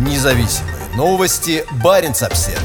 Независимые новости. Барин обсерва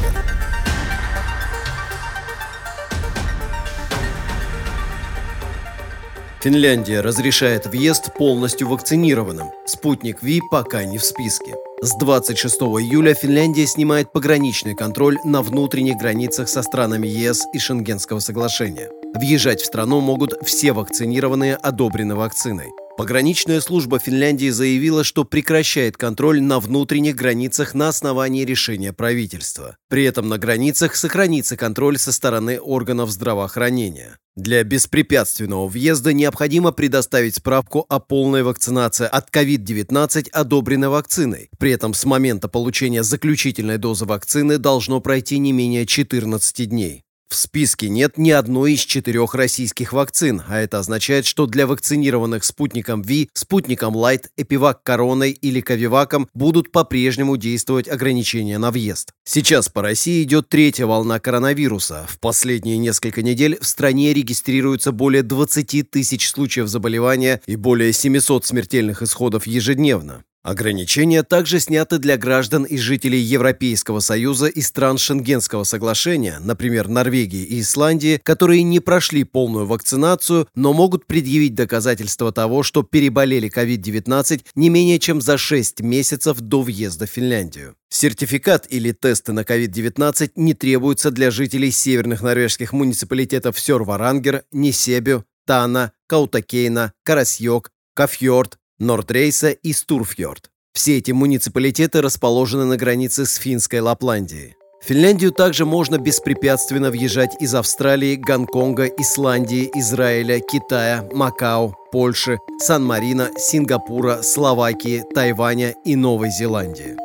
Финляндия разрешает въезд полностью вакцинированным. Спутник Ви пока не в списке. С 26 июля Финляндия снимает пограничный контроль на внутренних границах со странами ЕС и Шенгенского соглашения. Въезжать в страну могут все вакцинированные, одобрены вакциной. Пограничная служба Финляндии заявила, что прекращает контроль на внутренних границах на основании решения правительства. При этом на границах сохранится контроль со стороны органов здравоохранения. Для беспрепятственного въезда необходимо предоставить справку о полной вакцинации от COVID-19, одобренной вакциной. При этом с момента получения заключительной дозы вакцины должно пройти не менее 14 дней. В списке нет ни одной из четырех российских вакцин, а это означает, что для вакцинированных спутником Ви, спутником Лайт, Эпивак Короной или Ковиваком будут по-прежнему действовать ограничения на въезд. Сейчас по России идет третья волна коронавируса. В последние несколько недель в стране регистрируется более 20 тысяч случаев заболевания и более 700 смертельных исходов ежедневно. Ограничения также сняты для граждан и жителей Европейского Союза и стран Шенгенского соглашения, например, Норвегии и Исландии, которые не прошли полную вакцинацию, но могут предъявить доказательства того, что переболели COVID-19 не менее чем за 6 месяцев до въезда в Финляндию. Сертификат или тесты на COVID-19 не требуются для жителей северных норвежских муниципалитетов Сёрварангер, Несебю, Тана, Каутакейна, Карасьёк, Кафьорд, Нордрейса и Стурфьорд. Все эти муниципалитеты расположены на границе с финской Лапландией. В Финляндию также можно беспрепятственно въезжать из Австралии, Гонконга, Исландии, Израиля, Китая, Макао, Польши, Сан-Марина, Сингапура, Словакии, Тайваня и Новой Зеландии.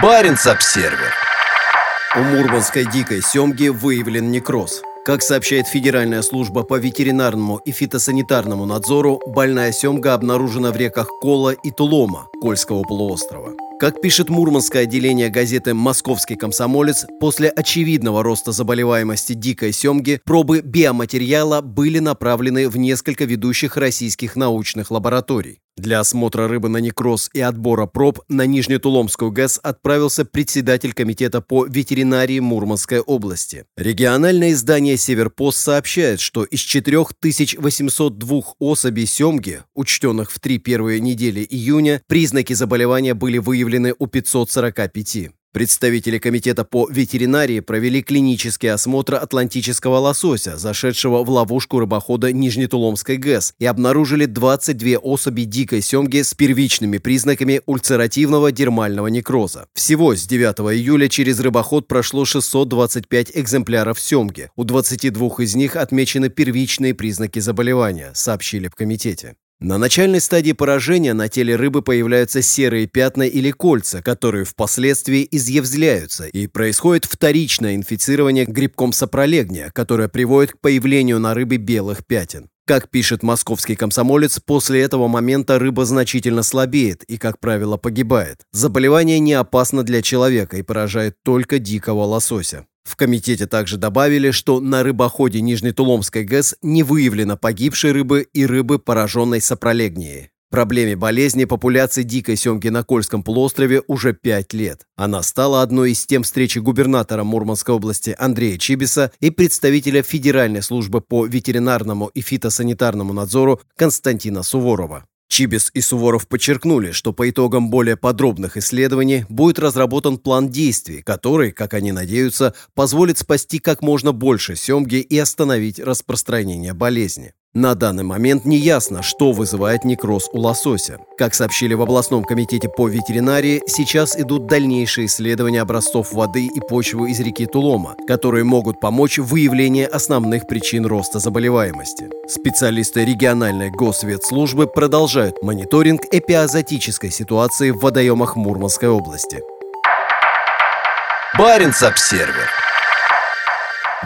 Баренц-обсервер У мурманской дикой семги выявлен некроз – как сообщает Федеральная служба по ветеринарному и фитосанитарному надзору, больная семга обнаружена в реках Кола и Тулома Кольского полуострова. Как пишет мурманское отделение газеты «Московский комсомолец», после очевидного роста заболеваемости дикой семги пробы биоматериала были направлены в несколько ведущих российских научных лабораторий. Для осмотра рыбы на некроз и отбора проб на Нижнетуломскую ГЭС отправился председатель комитета по ветеринарии Мурманской области. Региональное издание «Северпост» сообщает, что из 4802 особей семги, учтенных в три первые недели июня, признаки заболевания были выявлены у 545. Представители Комитета по ветеринарии провели клинический осмотр атлантического лосося, зашедшего в ловушку рыбохода Нижнетуломской ГЭС, и обнаружили 22 особи дикой семги с первичными признаками ульцеративного дермального некроза. Всего с 9 июля через рыбоход прошло 625 экземпляров семги. У 22 из них отмечены первичные признаки заболевания, сообщили в комитете. На начальной стадии поражения на теле рыбы появляются серые пятна или кольца, которые впоследствии изъявляются, и происходит вторичное инфицирование грибком сопролегния, которое приводит к появлению на рыбе белых пятен. Как пишет московский комсомолец, после этого момента рыба значительно слабеет и, как правило, погибает. Заболевание не опасно для человека и поражает только дикого лосося. В комитете также добавили, что на рыбоходе Нижнетуломской ГЭС не выявлено погибшей рыбы и рыбы, пораженной сопролегнией. Проблеме болезни популяции дикой семги на Кольском полуострове уже пять лет. Она стала одной из тем встречи губернатора Мурманской области Андрея Чибиса и представителя Федеральной службы по ветеринарному и фитосанитарному надзору Константина Суворова. Чибис и Суворов подчеркнули, что по итогам более подробных исследований будет разработан план действий, который, как они надеются, позволит спасти как можно больше семги и остановить распространение болезни. На данный момент не ясно, что вызывает некроз у лосося. Как сообщили в областном комитете по ветеринарии, сейчас идут дальнейшие исследования образцов воды и почвы из реки Тулома, которые могут помочь в выявлении основных причин роста заболеваемости. Специалисты региональной госветслужбы продолжают мониторинг эпиазотической ситуации в водоемах Мурманской области. Баренц-обсервер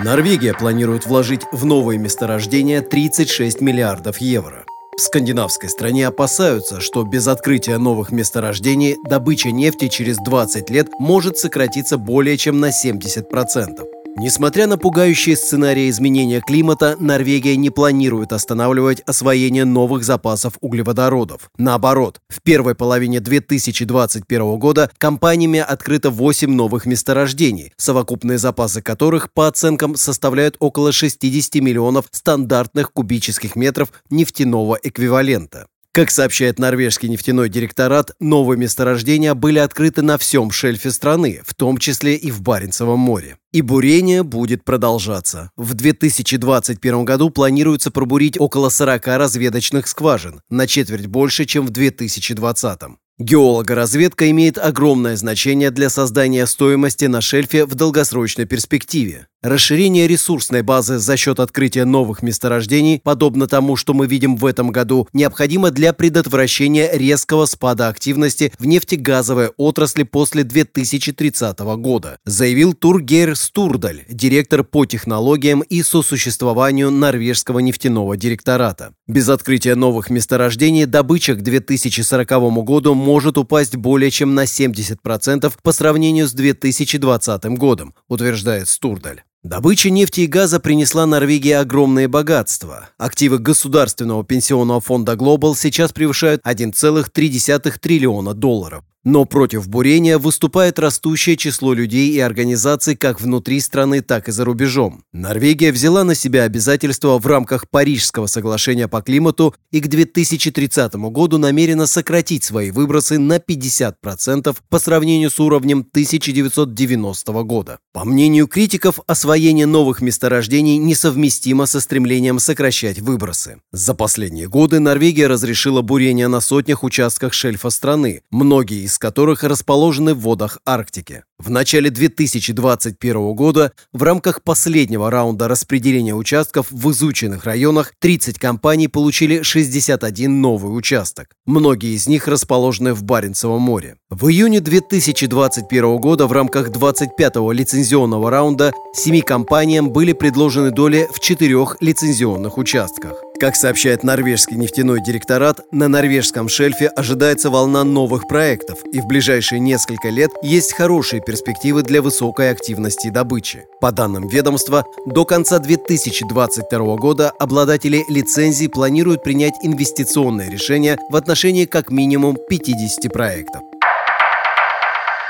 Норвегия планирует вложить в новые месторождения 36 миллиардов евро. В скандинавской стране опасаются, что без открытия новых месторождений добыча нефти через 20 лет может сократиться более чем на 70%. Несмотря на пугающие сценарии изменения климата, Норвегия не планирует останавливать освоение новых запасов углеводородов. Наоборот, в первой половине 2021 года компаниями открыто 8 новых месторождений, совокупные запасы которых, по оценкам, составляют около 60 миллионов стандартных кубических метров нефтяного эквивалента. Как сообщает норвежский нефтяной директорат, новые месторождения были открыты на всем шельфе страны, в том числе и в Баренцевом море. И бурение будет продолжаться. В 2021 году планируется пробурить около 40 разведочных скважин, на четверть больше, чем в 2020. Геологоразведка имеет огромное значение для создания стоимости на шельфе в долгосрочной перспективе. Расширение ресурсной базы за счет открытия новых месторождений, подобно тому, что мы видим в этом году, необходимо для предотвращения резкого спада активности в нефтегазовой отрасли после 2030 года, заявил Тургейр Стурдаль, директор по технологиям и сосуществованию норвежского нефтяного директората. Без открытия новых месторождений добыча к 2040 году может упасть более чем на 70% по сравнению с 2020 годом, утверждает Стурдаль. Добыча нефти и газа принесла Норвегии огромные богатства. Активы государственного пенсионного фонда Global сейчас превышают 1,3 триллиона долларов. Но против бурения выступает растущее число людей и организаций как внутри страны, так и за рубежом. Норвегия взяла на себя обязательства в рамках Парижского соглашения по климату и к 2030 году намерена сократить свои выбросы на 50% по сравнению с уровнем 1990 года. По мнению критиков, освоение новых месторождений несовместимо со стремлением сокращать выбросы. За последние годы Норвегия разрешила бурение на сотнях участках шельфа страны, многие из которых расположены в водах Арктики. В начале 2021 года в рамках последнего раунда распределения участков в изученных районах 30 компаний получили 61 новый участок. Многие из них расположены в Баренцевом море. В июне 2021 года в рамках 25-го лицензионного раунда семи компаниям были предложены доли в четырех лицензионных участках. Как сообщает норвежский нефтяной директорат, на норвежском шельфе ожидается волна новых проектов, и в ближайшие несколько лет есть хорошие перспективы для высокой активности добычи. По данным ведомства, до конца 2022 года обладатели лицензий планируют принять инвестиционные решения в отношении как минимум 50 проектов.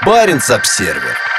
Баренц-Обсервер.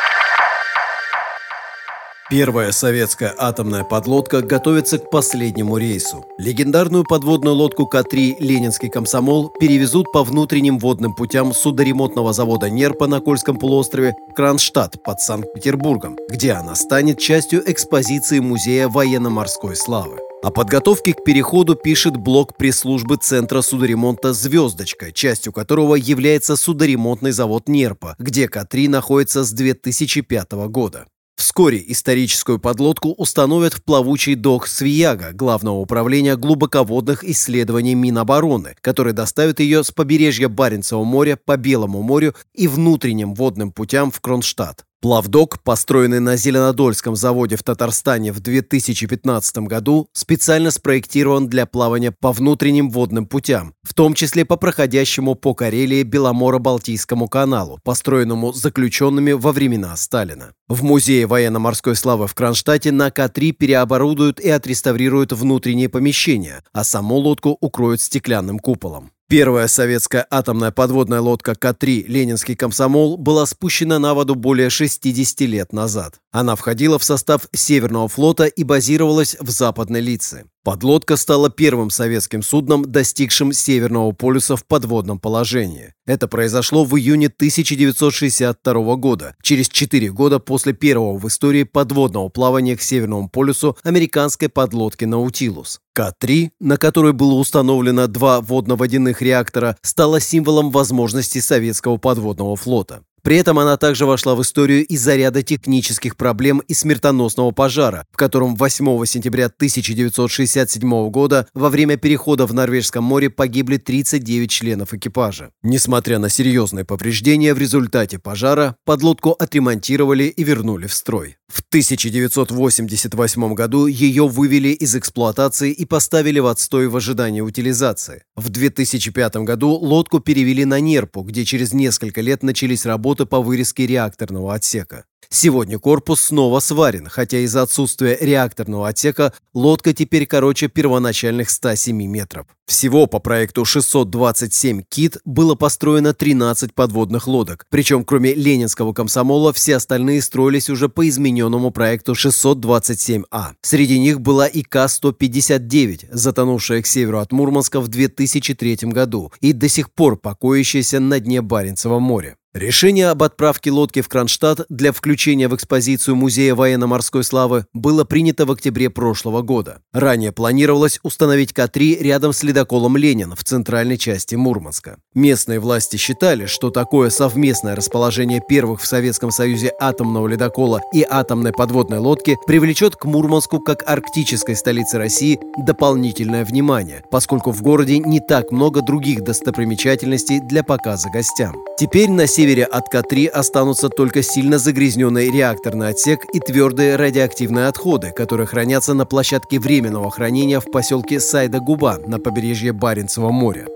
Первая советская атомная подлодка готовится к последнему рейсу. Легендарную подводную лодку К-3 «Ленинский комсомол» перевезут по внутренним водным путям судоремонтного завода «Нерпа» на Кольском полуострове Кронштадт под Санкт-Петербургом, где она станет частью экспозиции Музея военно-морской славы. О подготовке к переходу пишет блог пресс-службы Центра судоремонта «Звездочка», частью которого является судоремонтный завод «Нерпа», где К-3 находится с 2005 года. Вскоре историческую подлодку установят в плавучий док Свияга, Главного управления глубоководных исследований Минобороны, который доставит ее с побережья Баренцева моря по Белому морю и внутренним водным путям в Кронштадт. Плавдок, построенный на Зеленодольском заводе в Татарстане в 2015 году, специально спроектирован для плавания по внутренним водным путям, в том числе по проходящему по Карелии Беломоро-Балтийскому каналу, построенному заключенными во времена Сталина. В Музее военно-морской славы в Кронштадте на К-3 переоборудуют и отреставрируют внутренние помещения, а саму лодку укроют стеклянным куполом. Первая советская атомная подводная лодка К-3 «Ленинский комсомол» была спущена на воду более 60 лет назад. Она входила в состав Северного флота и базировалась в Западной Лице. Подлодка стала первым советским судном, достигшим Северного полюса в подводном положении. Это произошло в июне 1962 года, через 4 года после первого в истории подводного плавания к Северному полюсу американской подлодки «Наутилус». К-3, на которой было установлено два водно-водяных реактора, стала символом возможностей советского подводного флота. При этом она также вошла в историю из-за ряда технических проблем и смертоносного пожара, в котором 8 сентября 1967 года во время перехода в Норвежском море погибли 39 членов экипажа. Несмотря на серьезные повреждения в результате пожара, подлодку отремонтировали и вернули в строй. В 1988 году ее вывели из эксплуатации и поставили в отстой в ожидании утилизации. В 2005 году лодку перевели на Нерпу, где через несколько лет начались работы по вырезке реакторного отсека. Сегодня корпус снова сварен, хотя из-за отсутствия реакторного отсека лодка теперь короче первоначальных 107 метров. Всего по проекту 627 «Кит» было построено 13 подводных лодок, причем кроме Ленинского комсомола все остальные строились уже по измененному проекту 627А. Среди них была и К-159, затонувшая к северу от Мурманска в 2003 году и до сих пор покоящаяся на дне Баренцева моря. Решение об отправке лодки в Кронштадт для включения в экспозицию Музея военно-морской славы было принято в октябре прошлого года. Ранее планировалось установить К-3 рядом с ледоколом «Ленин» в центральной части Мурманска. Местные власти считали, что такое совместное расположение первых в Советском Союзе атомного ледокола и атомной подводной лодки привлечет к Мурманску как арктической столице России дополнительное внимание, поскольку в городе не так много других достопримечательностей для показа гостям. Теперь на севере от К-3 останутся только сильно загрязненный реакторный отсек и твердые радиоактивные отходы, которые хранятся на площадке временного хранения в поселке Сайда-Губа на побережье Баренцева моря.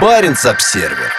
Баренц-Обсервер.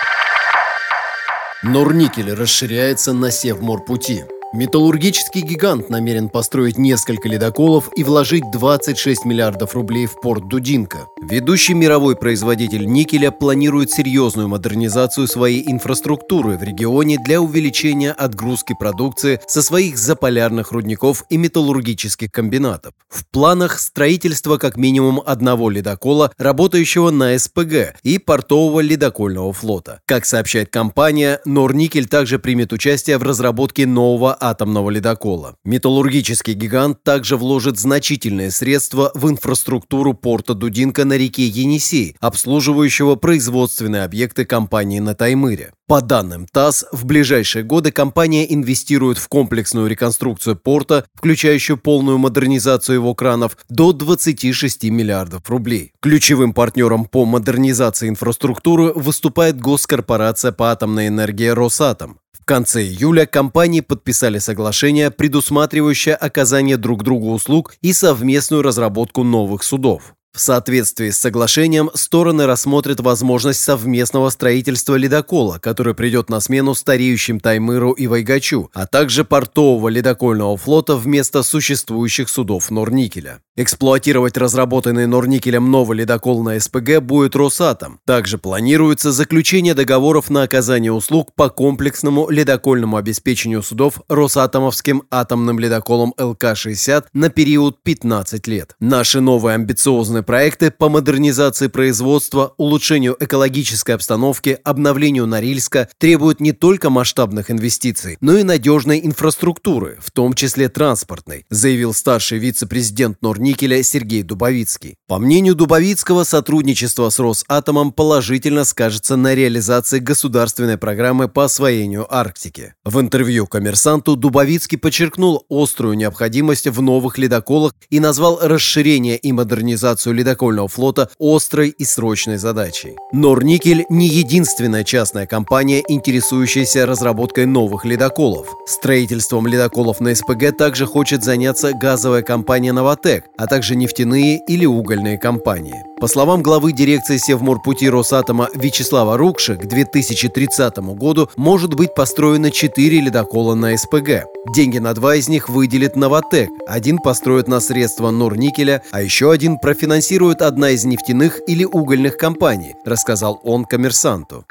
Норникель расширяется на Севморпути. Металлургический гигант намерен построить несколько ледоколов и вложить 26 миллиардов рублей в порт Дудинка. Ведущий мировой производитель никеля планирует серьезную модернизацию своей инфраструктуры в регионе для увеличения отгрузки продукции со своих заполярных рудников и металлургических комбинатов. В планах строительство как минимум одного ледокола, работающего на СПГ, и портового ледокольного флота. Как сообщает компания, Норникель также примет участие в разработке нового атомного ледокола. Металлургический гигант также вложит значительные средства в инфраструктуру порта Дудинка на реке Енисей, обслуживающего производственные объекты компании на Таймыре. По данным ТАСС, в ближайшие годы компания инвестирует в комплексную реконструкцию порта, включающую полную модернизацию его кранов, до 26 миллиардов рублей. Ключевым партнером по модернизации инфраструктуры выступает госкорпорация по атомной энергии «Росатом». В конце июля компании подписали соглашение, предусматривающее оказание друг другу услуг и совместную разработку новых судов. В соответствии с соглашением стороны рассмотрят возможность совместного строительства ледокола, который придет на смену стареющим Таймыру и Вайгачу, а также портового ледокольного флота вместо существующих судов Норникеля. Эксплуатировать разработанный Норникелем новый ледокол на СПГ будет Росатом. Также планируется заключение договоров на оказание услуг по комплексному ледокольному обеспечению судов Росатомовским атомным ледоколом ЛК-60 на период 15 лет. Наши новые амбициозные проекты по модернизации производства, улучшению экологической обстановки, обновлению Норильска требуют не только масштабных инвестиций, но и надежной инфраструктуры, в том числе транспортной, заявил старший вице-президент Норникеля Сергей Дубовицкий. По мнению Дубовицкого, сотрудничество с Росатомом положительно скажется на реализации государственной программы по освоению Арктики. В интервью коммерсанту Дубовицкий подчеркнул острую необходимость в новых ледоколах и назвал расширение и модернизацию ледокольного флота острой и срочной задачей. Норникель не единственная частная компания, интересующаяся разработкой новых ледоколов. Строительством ледоколов на СПГ также хочет заняться газовая компания «Новотек», а также нефтяные или угольные компании. По словам главы дирекции Севморпути Росатома Вячеслава Рукши, к 2030 году может быть построено 4 ледокола на СПГ. Деньги на два из них выделит «Новотек», один построит на средства Норникеля, а еще один профинансирует одна из нефтяных или угольных компаний, рассказал он коммерсанту.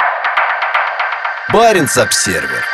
Баренц-Обсервер.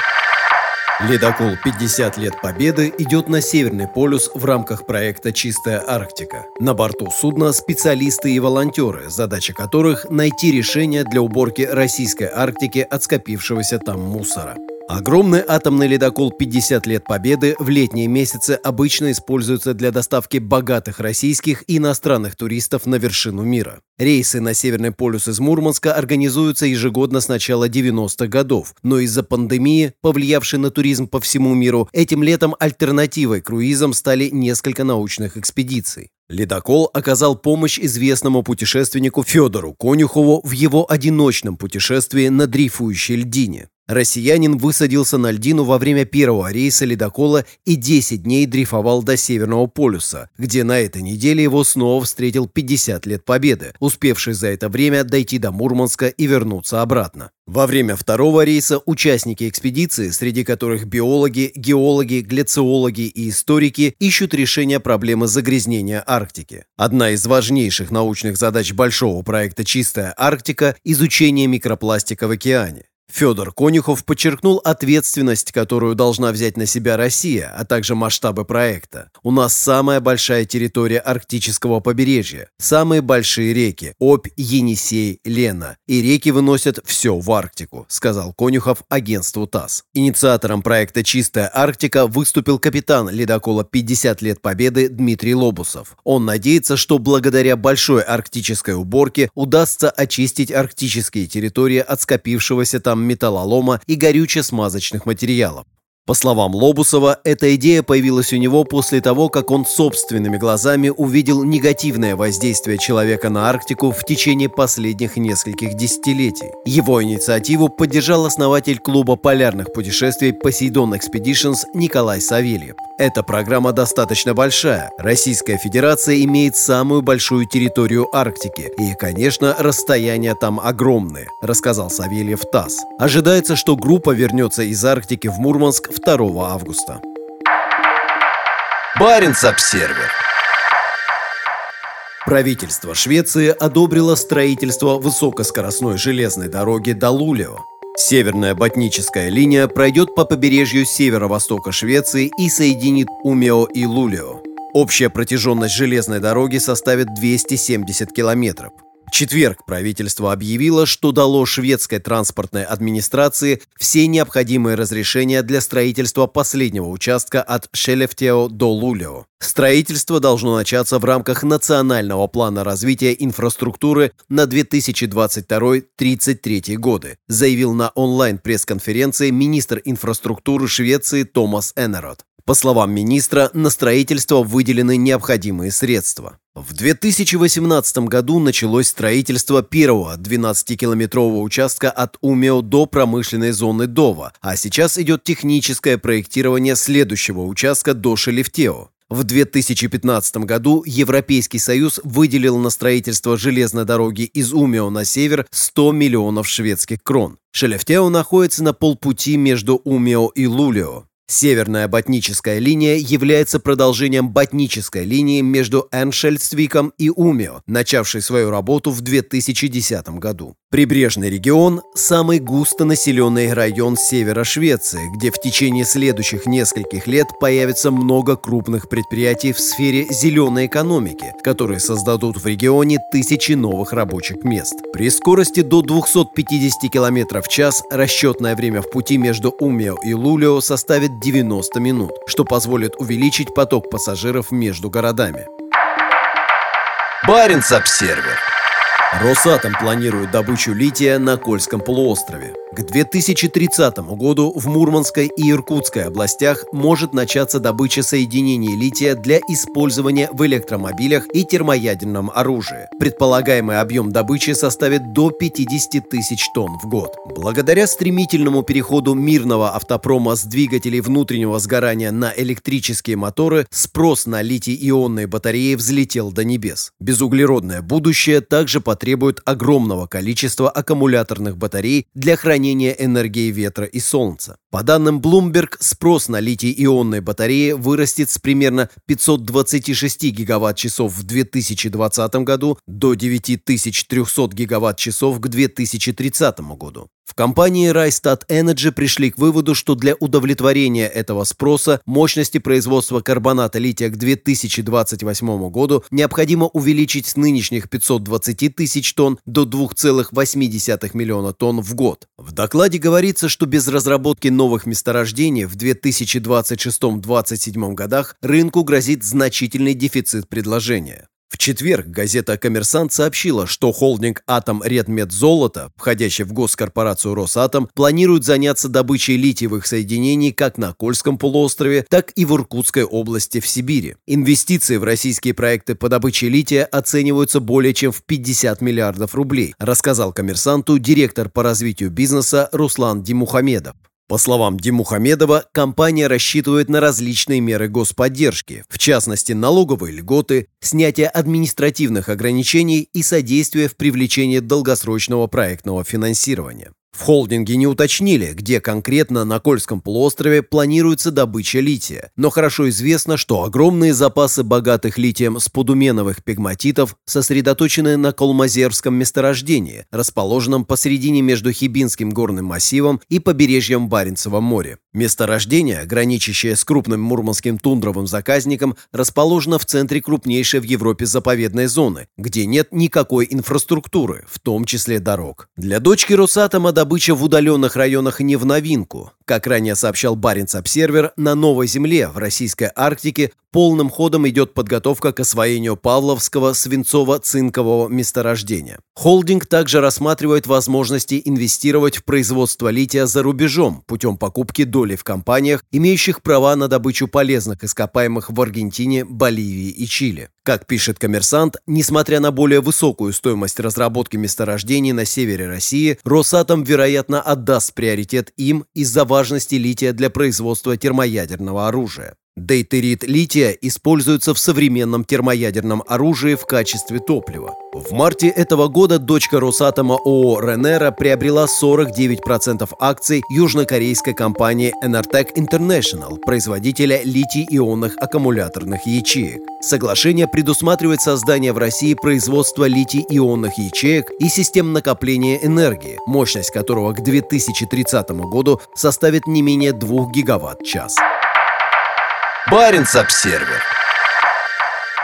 Ледокол «50 лет Победы» идет на Северный полюс в рамках проекта «Чистая Арктика». На борту судна специалисты и волонтеры, задача которых – найти решение для уборки российской Арктики от скопившегося там мусора. Огромный атомный ледокол «50 лет Победы» в летние месяцы обычно используется для доставки богатых российских и иностранных туристов на вершину мира. Рейсы на Северный полюс из Мурманска организуются ежегодно с начала 90-х годов, но из-за пандемии, повлиявшей на туризм по всему миру, этим летом альтернативой круизам стали несколько научных экспедиций. Ледокол оказал помощь известному путешественнику Федору Конюхову в его одиночном путешествии на дрейфующей льдине. Россиянин высадился на льдину во время первого рейса ледокола и 10 дней дрейфовал до Северного полюса, где на этой неделе его снова встретил 50 лет победы, успевший за это время дойти до Мурманска и вернуться обратно. Во время второго рейса участники экспедиции, среди которых биологи, геологи, глициологи и историки, ищут решение проблемы загрязнения Арктики. Одна из важнейших научных задач большого проекта «Чистая Арктика» – изучение микропластика в океане. Федор Конюхов подчеркнул ответственность, которую должна взять на себя Россия, а также масштабы проекта. У нас самая большая территория арктического побережья, самые большие реки – Обь, Енисей, Лена. И реки выносят все в Арктику, сказал Конюхов агентству ТАСС. Инициатором проекта «Чистая Арктика» выступил капитан ледокола «50 лет Победы» Дмитрий Лобусов. Он надеется, что благодаря большой арктической уборке удастся очистить арктические территории от скопившегося там металлолома и горюче-смазочных материалов. По словам Лобусова, эта идея появилась у него после того, как он собственными глазами увидел негативное воздействие человека на Арктику в течение последних нескольких десятилетий. Его инициативу поддержал основатель клуба полярных путешествий Poseidon Expeditions Николай Савельев. Эта программа достаточно большая. Российская Федерация имеет самую большую территорию Арктики. И, конечно, расстояния там огромные, рассказал Савельев ТАСС. Ожидается, что группа вернется из Арктики в Мурманск 2 августа. Баренц-Обсервер. Правительство Швеции одобрило строительство высокоскоростной железной дороги до Лулио. Северная ботническая линия пройдет по побережью северо-востока Швеции и соединит Умео и Лулио. Общая протяженность железной дороги составит 270 километров. Четверг правительство объявило, что дало шведской транспортной администрации все необходимые разрешения для строительства последнего участка от Шелефтео до Лулео. Строительство должно начаться в рамках национального плана развития инфраструктуры на 2022-33 годы, заявил на онлайн-пресс-конференции министр инфраструктуры Швеции Томас Энерот. По словам министра, на строительство выделены необходимые средства. В 2018 году началось строительство первого 12-километрового участка от Умео до промышленной зоны Дова, а сейчас идет техническое проектирование следующего участка до Шелефтео. В 2015 году Европейский Союз выделил на строительство железной дороги из Умео на север 100 миллионов шведских крон. Шелефтео находится на полпути между Умео и Лулео. Северная ботническая линия является продолжением ботнической линии между Эншельствиком и Умио, начавшей свою работу в 2010 году. Прибрежный регион – самый густонаселенный район севера Швеции, где в течение следующих нескольких лет появится много крупных предприятий в сфере зеленой экономики, которые создадут в регионе тысячи новых рабочих мест. При скорости до 250 км в час расчетное время в пути между Умио и Лулио составит 90 минут, что позволит увеличить поток пассажиров между городами. Баренц-Обсервер. Росатом планирует добычу лития на Кольском полуострове. К 2030 году в Мурманской и Иркутской областях может начаться добыча соединений лития для использования в электромобилях и термоядерном оружии. Предполагаемый объем добычи составит до 50 тысяч тонн в год. Благодаря стремительному переходу мирного автопрома с двигателей внутреннего сгорания на электрические моторы, спрос на литий-ионные батареи взлетел до небес. Безуглеродное будущее также потребует огромного количества аккумуляторных батарей для хранения энергии ветра и солнца. По данным Bloomberg, спрос на литий-ионные батареи вырастет с примерно 526 гигаватт-часов в 2020 году до 9300 гигаватт-часов к 2030 году. В компании Rystad Energy пришли к выводу, что для удовлетворения этого спроса мощности производства карбоната лития к 2028 году необходимо увеличить с нынешних 520 тысяч тонн до 2,8 миллиона тонн в год. В докладе говорится, что без разработки новых месторождений в 2026-2027 годах рынку грозит значительный дефицит предложения. В четверг газета «Коммерсант» сообщила, что холдинг «Атом Редмет Золото», входящий в госкорпорацию «Росатом», планирует заняться добычей литиевых соединений как на Кольском полуострове, так и в Иркутской области в Сибири. Инвестиции в российские проекты по добыче лития оцениваются более чем в 50 миллиардов рублей, рассказал «Коммерсанту» директор по развитию бизнеса Руслан Димухамедов. По словам Димухамедова, компания рассчитывает на различные меры господдержки, в частности налоговые льготы, снятие административных ограничений и содействие в привлечении долгосрочного проектного финансирования. В холдинге не уточнили, где конкретно на Кольском полуострове планируется добыча лития, но хорошо известно, что огромные запасы богатых литием спудуменовых пегматитов сосредоточены на Колмазерском месторождении, расположенном посередине между Хибинским горным массивом и побережьем Баренцева моря. Месторождение, граничащее с крупным мурманским тундровым заказником, расположено в центре крупнейшей в Европе заповедной зоны, где нет никакой инфраструктуры, в том числе дорог. Для дочки Росатома добыча в удаленных районах не в новинку. Как ранее сообщал Баренц-Обсервер, на Новой Земле в российской Арктике полным ходом идет подготовка к освоению Павловского свинцово-цинкового месторождения. Холдинг также рассматривает возможности инвестировать в производство лития за рубежом путем покупки доли в компаниях, имеющих права на добычу полезных ископаемых в Аргентине, Боливии и Чили. Как пишет коммерсант, несмотря на более высокую стоимость разработки месторождений на севере России, Росатом, вероятно, отдаст приоритет им из-за важности лития для производства термоядерного оружия. Дейтерит лития используется в современном термоядерном оружии в качестве топлива. В марте этого года дочка Росатома ООО «Ренера» приобрела 49% акций южнокорейской компании Enertec International, производителя литий-ионных аккумуляторных ячеек. Соглашение предусматривает создание в России производства литий-ионных ячеек и систем накопления энергии, мощность которого к 2030 году составит не менее 2 гигаватт-час. Баренц-Обсервер.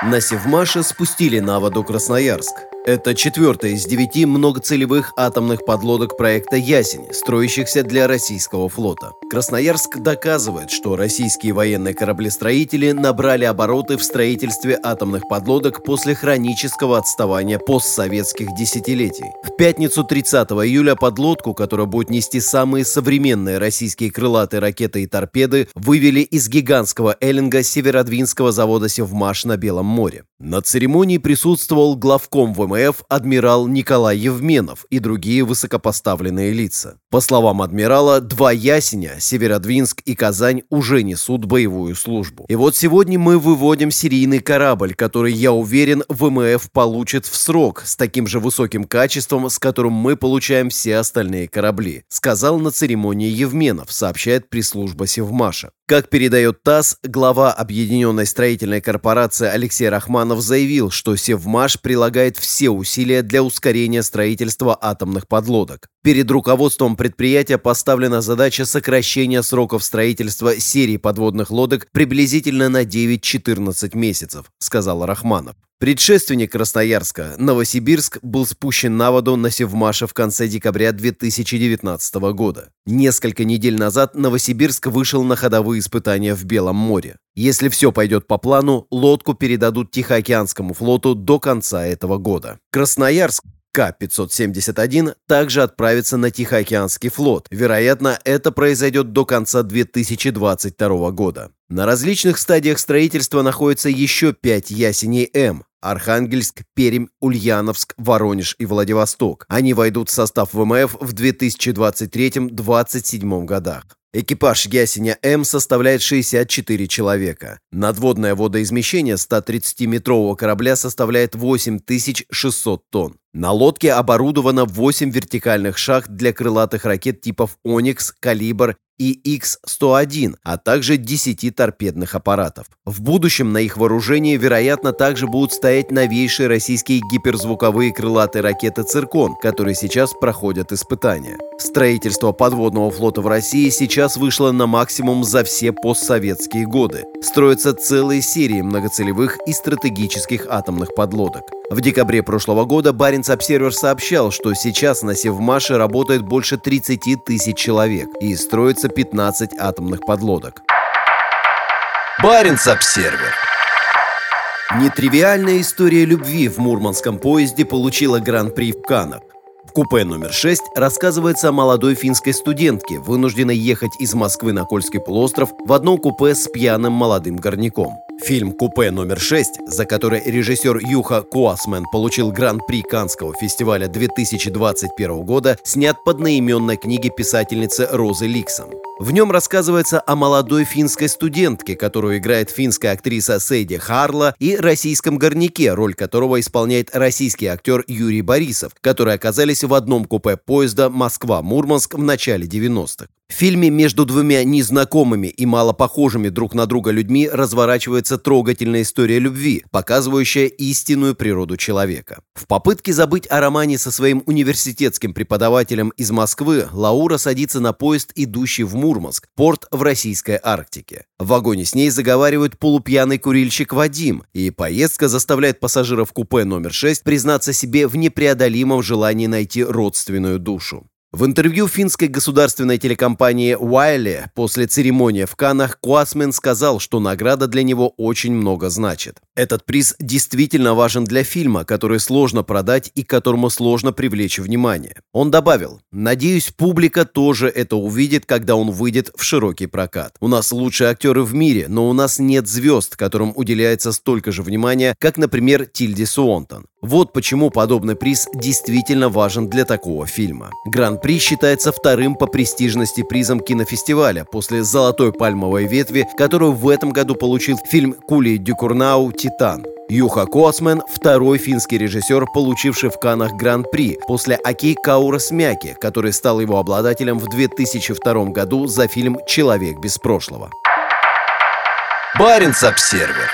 На Севмаше спустили на воду Красноярск. Это четвертая из девяти многоцелевых атомных подлодок проекта «Ясень», строящихся для российского флота. Красноярск доказывает, что российские военные кораблестроители набрали обороты в строительстве атомных подлодок после хронического отставания постсоветских десятилетий. В пятницу 30 июля подлодку, которая будет нести самые современные российские крылатые ракеты и торпеды, вывели из гигантского эллинга Северодвинского завода «Севмаш» на Белом море. На церемонии присутствовал главком ВМФ ВМФ адмирал Николай Евменов и другие высокопоставленные лица. По словам адмирала, два ясеня, Северодвинск и Казань, уже несут боевую службу. И вот сегодня мы выводим серийный корабль, который, я уверен, ВМФ получит в срок с таким же высоким качеством, с которым мы получаем все остальные корабли, сказал на церемонии Евменов, сообщает пресс-служба Севмаша. Как передает ТАСС, глава Объединенной строительной корпорации Алексей Рахманов заявил, что Севмаш прилагает все усилия для ускорения строительства атомных подлодок. Перед руководством предприятия поставлена задача сокращения сроков строительства серии подводных лодок приблизительно на 9-14 месяцев, сказал Рахманов. Предшественник Красноярска, Новосибирск, был спущен на воду на Севмаше в конце декабря 2019 года. Несколько недель назад Новосибирск вышел на ходовые испытания в Белом море. Если все пойдет по плану, лодку передадут Тихоокеанскому флоту до конца этого года. Красноярск к-571 также отправится на Тихоокеанский флот. Вероятно, это произойдет до конца 2022 года. На различных стадиях строительства находится еще пять ясеней М. Архангельск, Пермь, Ульяновск, Воронеж и Владивосток. Они войдут в состав ВМФ в 2023-2027 годах. Экипаж ясеня М составляет 64 человека. Надводное водоизмещение 130-метрового корабля составляет 8600 тонн. На лодке оборудовано 8 вертикальных шахт для крылатых ракет типов «Оникс», «Калибр» и Х-101, а также 10 торпедных аппаратов. В будущем на их вооружении, вероятно, также будут стоять новейшие российские гиперзвуковые крылатые ракеты «Циркон», которые сейчас проходят испытания. Строительство подводного флота в России сейчас вышло на максимум за все постсоветские годы. Строятся целые серии многоцелевых и стратегических атомных подлодок. В декабре прошлого года Баренц Обсервер сообщал, что сейчас на Севмаше работает больше 30 тысяч человек и строится 15 атомных подлодок. Баренц-Обсервер. Нетривиальная история любви в мурманском поезде получила гран-при в Канах. В купе номер 6 рассказывается о молодой финской студентке, вынужденной ехать из Москвы на Кольский полуостров в одном купе с пьяным молодым горняком. Фильм «Купе номер 6», за который режиссер Юха Куасмен получил гран-при Канского фестиваля 2021 года, снят под наименной книги писательницы Розы Ликсон. В нем рассказывается о молодой финской студентке, которую играет финская актриса Сейди Харла, и российском горняке, роль которого исполняет российский актер Юрий Борисов, которые оказались в одном купе поезда Москва-Мурманск в начале 90-х. В фильме между двумя незнакомыми и мало похожими друг на друга людьми разворачивается трогательная история любви, показывающая истинную природу человека. В попытке забыть о романе со своим университетским преподавателем из Москвы, Лаура садится на поезд, идущий в Мурманск, порт в российской Арктике. В вагоне с ней заговаривают полупьяный курильщик Вадим, и поездка заставляет пассажиров купе номер 6 признаться себе в непреодолимом желании найти родственную душу. В интервью финской государственной телекомпании Wiley после церемонии в Канах Куасмен сказал, что награда для него очень много значит. Этот приз действительно важен для фильма, который сложно продать и которому сложно привлечь внимание. Он добавил, «Надеюсь, публика тоже это увидит, когда он выйдет в широкий прокат. У нас лучшие актеры в мире, но у нас нет звезд, которым уделяется столько же внимания, как, например, Тильди Суонтон. Вот почему подобный приз действительно важен для такого фильма. Гран-при считается вторым по престижности призом кинофестиваля после «Золотой пальмовой ветви», которую в этом году получил фильм Кули Дюкурнау «Титан». Юха Космен – второй финский режиссер, получивший в Канах Гран-при после Аки Каурас Мяки, который стал его обладателем в 2002 году за фильм «Человек без прошлого». Баренц-Обсервер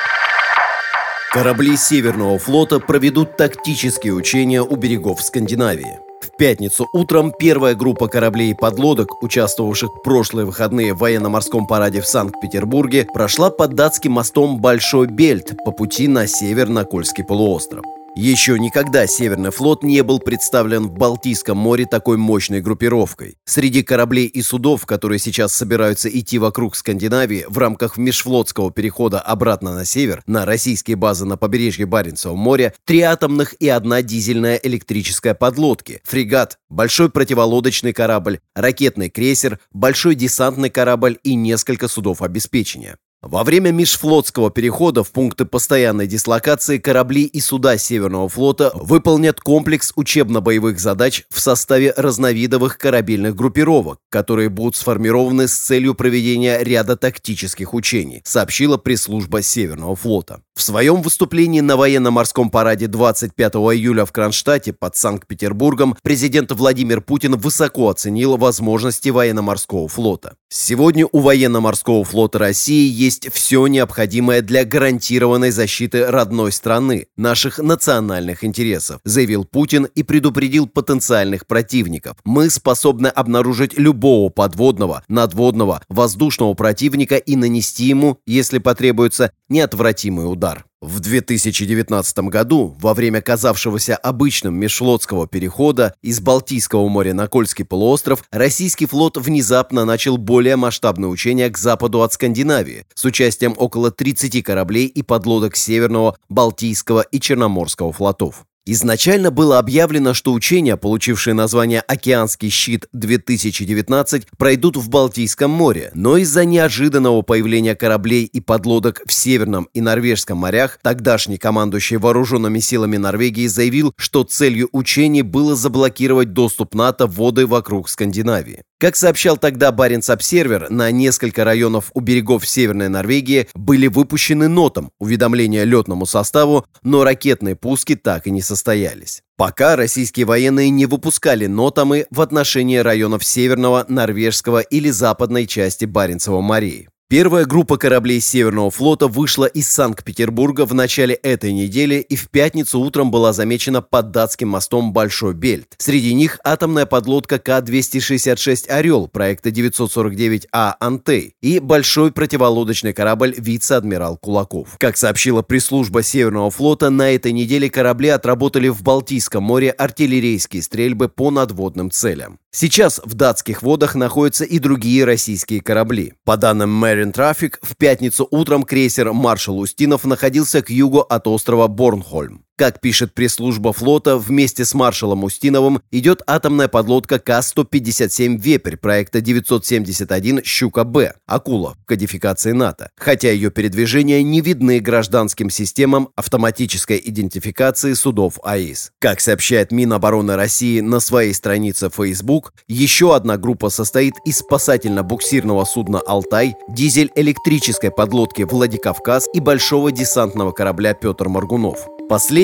Корабли Северного флота проведут тактические учения у берегов Скандинавии. В пятницу утром первая группа кораблей и подлодок, участвовавших в прошлые выходные в военно-морском параде в Санкт-Петербурге, прошла под датским мостом Большой Бельт по пути на север на Кольский полуостров. Еще никогда Северный флот не был представлен в Балтийском море такой мощной группировкой. Среди кораблей и судов, которые сейчас собираются идти вокруг Скандинавии в рамках межфлотского перехода обратно на север, на российские базы на побережье Баренцева моря, три атомных и одна дизельная электрическая подлодки, фрегат, большой противолодочный корабль, ракетный крейсер, большой десантный корабль и несколько судов обеспечения. Во время межфлотского перехода в пункты постоянной дислокации корабли и суда Северного флота выполнят комплекс учебно-боевых задач в составе разновидовых корабельных группировок, которые будут сформированы с целью проведения ряда тактических учений, сообщила пресс-служба Северного флота. В своем выступлении на военно-морском параде 25 июля в Кронштадте под Санкт-Петербургом президент Владимир Путин высоко оценил возможности военно-морского флота. Сегодня у военно-морского флота России есть все необходимое для гарантированной защиты родной страны, наших национальных интересов, заявил Путин и предупредил потенциальных противников. Мы способны обнаружить любого подводного, надводного, воздушного противника и нанести ему, если потребуется, неотвратимый удар. В 2019 году, во время казавшегося обычным межфлотского перехода из Балтийского моря на Кольский полуостров, российский флот внезапно начал более масштабное учение к западу от Скандинавии с участием около 30 кораблей и подлодок Северного, Балтийского и Черноморского флотов. Изначально было объявлено, что учения, получившие название «Океанский щит-2019», пройдут в Балтийском море, но из-за неожиданного появления кораблей и подлодок в Северном и Норвежском морях, тогдашний командующий вооруженными силами Норвегии заявил, что целью учений было заблокировать доступ НАТО в воды вокруг Скандинавии. Как сообщал тогда Баренц-Обсервер, на несколько районов у берегов Северной Норвегии были выпущены нотом уведомления летному составу, но ракетные пуски так и не состоялись. Пока российские военные не выпускали нотамы в отношении районов Северного, Норвежского или Западной части Баренцева морей. Первая группа кораблей Северного флота вышла из Санкт-Петербурга в начале этой недели и в пятницу утром была замечена под датским мостом Большой Бельт. Среди них атомная подлодка К-266 «Орел» проекта 949А «Антей» и большой противолодочный корабль «Вице-адмирал Кулаков». Как сообщила пресс-служба Северного флота, на этой неделе корабли отработали в Балтийском море артиллерийские стрельбы по надводным целям. Сейчас в датских водах находятся и другие российские корабли. По данным Marine Traffic в пятницу утром крейсер «Маршал Устинов» находился к югу от острова Борнхольм. Как пишет пресс-служба флота, вместе с маршалом Устиновым идет атомная подлодка К-157 «Вепрь» проекта 971 «Щука-Б» «Акула» в кодификации НАТО, хотя ее передвижения не видны гражданским системам автоматической идентификации судов АИС. Как сообщает Минобороны России на своей странице Facebook, еще одна группа состоит из спасательно-буксирного судна «Алтай», дизель-электрической подлодки «Владикавказ» и большого десантного корабля «Петр Маргунов».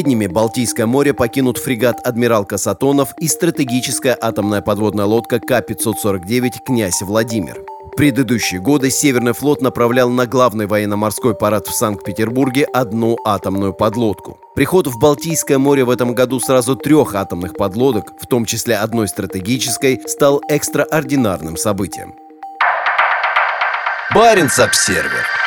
Последними Балтийское море покинут фрегат «Адмирал Касатонов» и стратегическая атомная подводная лодка К-549 «Князь Владимир». В предыдущие годы Северный флот направлял на главный военно-морской парад в Санкт-Петербурге одну атомную подлодку. Приход в Балтийское море в этом году сразу трех атомных подлодок, в том числе одной стратегической, стал экстраординарным событием. Баренц-Обсервер.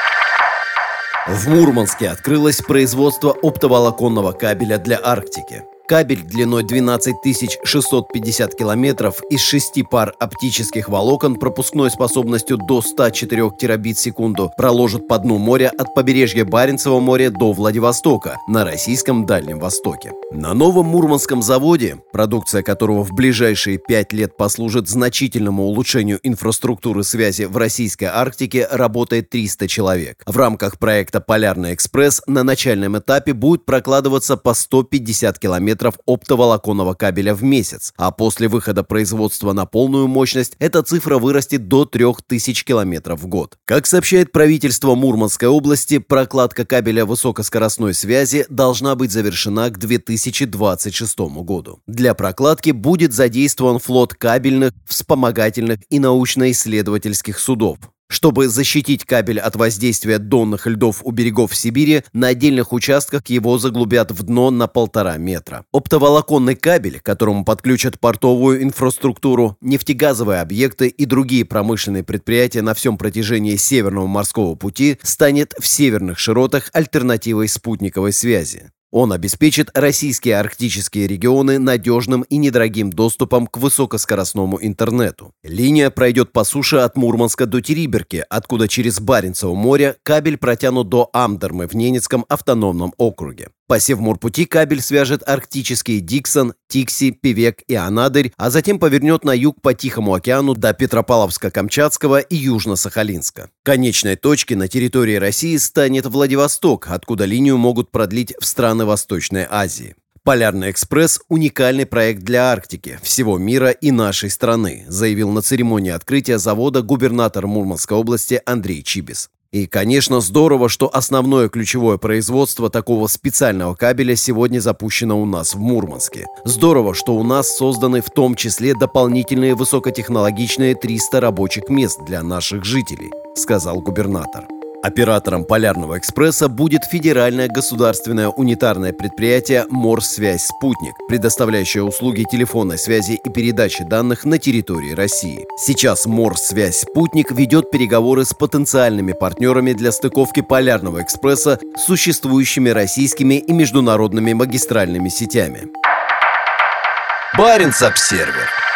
В Мурманске открылось производство оптоволоконного кабеля для Арктики. Кабель длиной 12 650 километров из шести пар оптических волокон пропускной способностью до 104 терабит в секунду проложит по дну моря от побережья Баренцева моря до Владивостока на российском Дальнем Востоке. На новом Мурманском заводе, продукция которого в ближайшие пять лет послужит значительному улучшению инфраструктуры связи в российской Арктике, работает 300 человек. В рамках проекта «Полярный экспресс» на начальном этапе будет прокладываться по 150 километров метров оптоволоконного кабеля в месяц, а после выхода производства на полную мощность эта цифра вырастет до 3000 километров в год. Как сообщает правительство Мурманской области, прокладка кабеля высокоскоростной связи должна быть завершена к 2026 году. Для прокладки будет задействован флот кабельных, вспомогательных и научно-исследовательских судов. Чтобы защитить кабель от воздействия донных льдов у берегов Сибири, на отдельных участках его заглубят в дно на полтора метра. Оптоволоконный кабель, которому подключат портовую инфраструктуру, нефтегазовые объекты и другие промышленные предприятия на всем протяжении Северного морского пути, станет в северных широтах альтернативой спутниковой связи. Он обеспечит российские арктические регионы надежным и недорогим доступом к высокоскоростному интернету. Линия пройдет по суше от Мурманска до Териберки, откуда через Баренцево море кабель протянут до Амдермы в Ненецком автономном округе. По Севморпути кабель свяжет арктические Диксон, Тикси, Певек и Анадырь, а затем повернет на юг по Тихому океану до Петропавловска-Камчатского и Южно-Сахалинска. Конечной точкой на территории России станет Владивосток, откуда линию могут продлить в страны Восточной Азии. «Полярный экспресс – уникальный проект для Арктики, всего мира и нашей страны», заявил на церемонии открытия завода губернатор Мурманской области Андрей Чибис. И, конечно, здорово, что основное ключевое производство такого специального кабеля сегодня запущено у нас в Мурманске. Здорово, что у нас созданы в том числе дополнительные высокотехнологичные 300 рабочих мест для наших жителей, сказал губернатор. Оператором Полярного экспресса будет федеральное государственное унитарное предприятие «Морсвязь Спутник», предоставляющее услуги телефонной связи и передачи данных на территории России. Сейчас «Морсвязь Спутник» ведет переговоры с потенциальными партнерами для стыковки Полярного экспресса с существующими российскими и международными магистральными сетями. Баренц-Обсервер.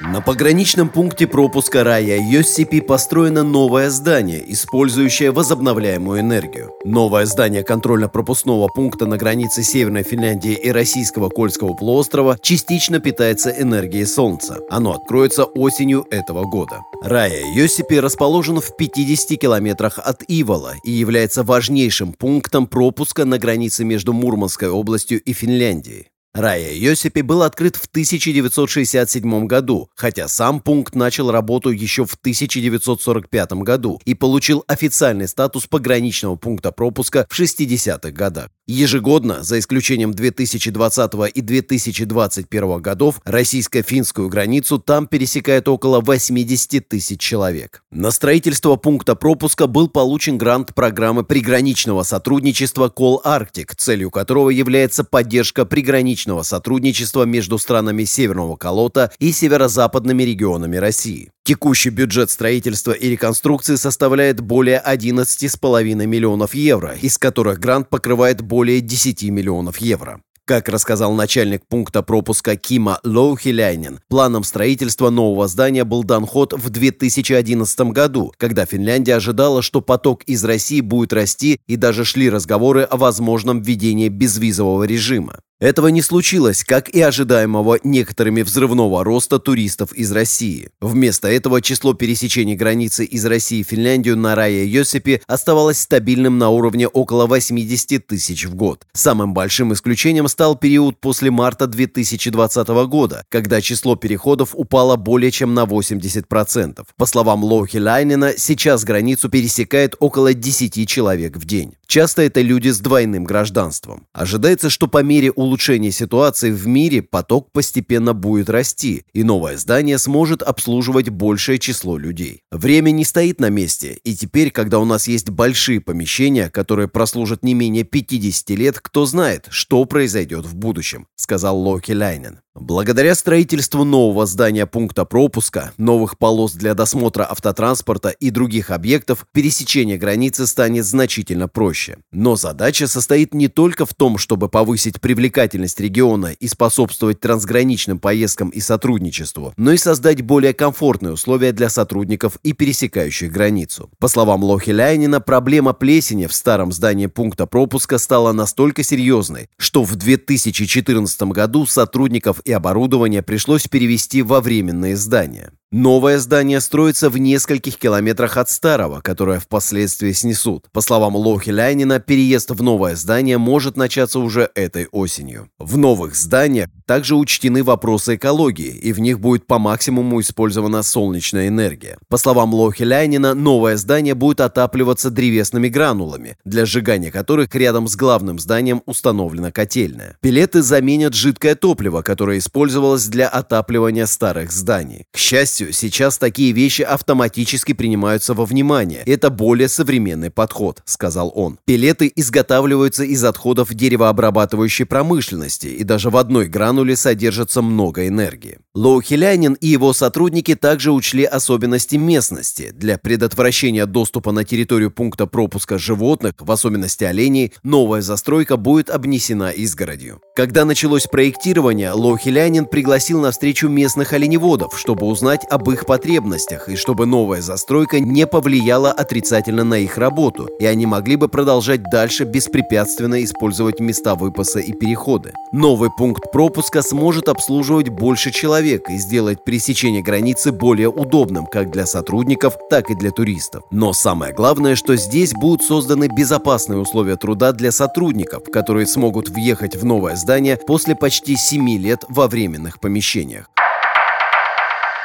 На пограничном пункте пропуска Рая Йоссипи построено новое здание, использующее возобновляемую энергию. Новое здание контрольно-пропускного пункта на границе Северной Финляндии и Российского Кольского полуострова частично питается энергией Солнца. Оно откроется осенью этого года. Рая Йосипи расположен в 50 километрах от Ивола и является важнейшим пунктом пропуска на границе между Мурманской областью и Финляндией. Рая Йосипи был открыт в 1967 году, хотя сам пункт начал работу еще в 1945 году и получил официальный статус пограничного пункта пропуска в 60-х годах. Ежегодно, за исключением 2020 и 2021 годов, российско-финскую границу там пересекает около 80 тысяч человек. На строительство пункта пропуска был получен грант программы приграничного сотрудничества Call Arctic, целью которого является поддержка приграничного сотрудничества между странами Северного Колота и северо-западными регионами России. Текущий бюджет строительства и реконструкции составляет более 11,5 миллионов евро, из которых грант покрывает более 10 миллионов евро. Как рассказал начальник пункта пропуска Кима Лоухиляйнен, планом строительства нового здания был дан ход в 2011 году, когда Финляндия ожидала, что поток из России будет расти и даже шли разговоры о возможном введении безвизового режима. Этого не случилось, как и ожидаемого некоторыми взрывного роста туристов из России. Вместо этого число пересечений границы из России в Финляндию на Рая Йосипе оставалось стабильным на уровне около 80 тысяч в год. Самым большим исключением стал период после марта 2020 года, когда число переходов упало более чем на 80%. По словам Лоухи Лайнена, сейчас границу пересекает около 10 человек в день. Часто это люди с двойным гражданством. Ожидается, что по мере улучшения ситуации в мире поток постепенно будет расти, и новое здание сможет обслуживать большее число людей. Время не стоит на месте, и теперь, когда у нас есть большие помещения, которые прослужат не менее 50 лет, кто знает, что произойдет в будущем, сказал Локи Лайнен. Благодаря строительству нового здания пункта пропуска, новых полос для досмотра автотранспорта и других объектов, пересечение границы станет значительно проще. Но задача состоит не только в том, чтобы повысить привлекательность региона и способствовать трансграничным поездкам и сотрудничеству, но и создать более комфортные условия для сотрудников и пересекающих границу. По словам Лохи Ляйнина, проблема плесени в старом здании пункта пропуска стала настолько серьезной, что в 2014 году сотрудников и оборудование пришлось перевести во временные здания. Новое здание строится в нескольких километрах от старого, которое впоследствии снесут. По словам Лохи Ляйнина, переезд в новое здание может начаться уже этой осенью. В новых зданиях также учтены вопросы экологии, и в них будет по максимуму использована солнечная энергия. По словам Лохи Ляйнина, новое здание будет отапливаться древесными гранулами, для сжигания которых рядом с главным зданием установлена котельная. Пилеты заменят жидкое топливо, которое использовалось для отапливания старых зданий. К счастью, счастью, сейчас такие вещи автоматически принимаются во внимание. Это более современный подход, сказал он. Пелеты изготавливаются из отходов деревообрабатывающей промышленности, и даже в одной грануле содержится много энергии. Лоухилянин и его сотрудники также учли особенности местности. Для предотвращения доступа на территорию пункта пропуска животных, в особенности оленей, новая застройка будет обнесена изгородью. Когда началось проектирование, Лоухилянин пригласил на встречу местных оленеводов, чтобы узнать об их потребностях и чтобы новая застройка не повлияла отрицательно на их работу, и они могли бы продолжать дальше беспрепятственно использовать места выпаса и переходы. Новый пункт пропуска сможет обслуживать больше человек и сделать пересечение границы более удобным как для сотрудников, так и для туристов. Но самое главное, что здесь будут созданы безопасные условия труда для сотрудников, которые смогут въехать в новое здание после почти 7 лет во временных помещениях.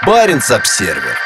Баренц-Обсервер.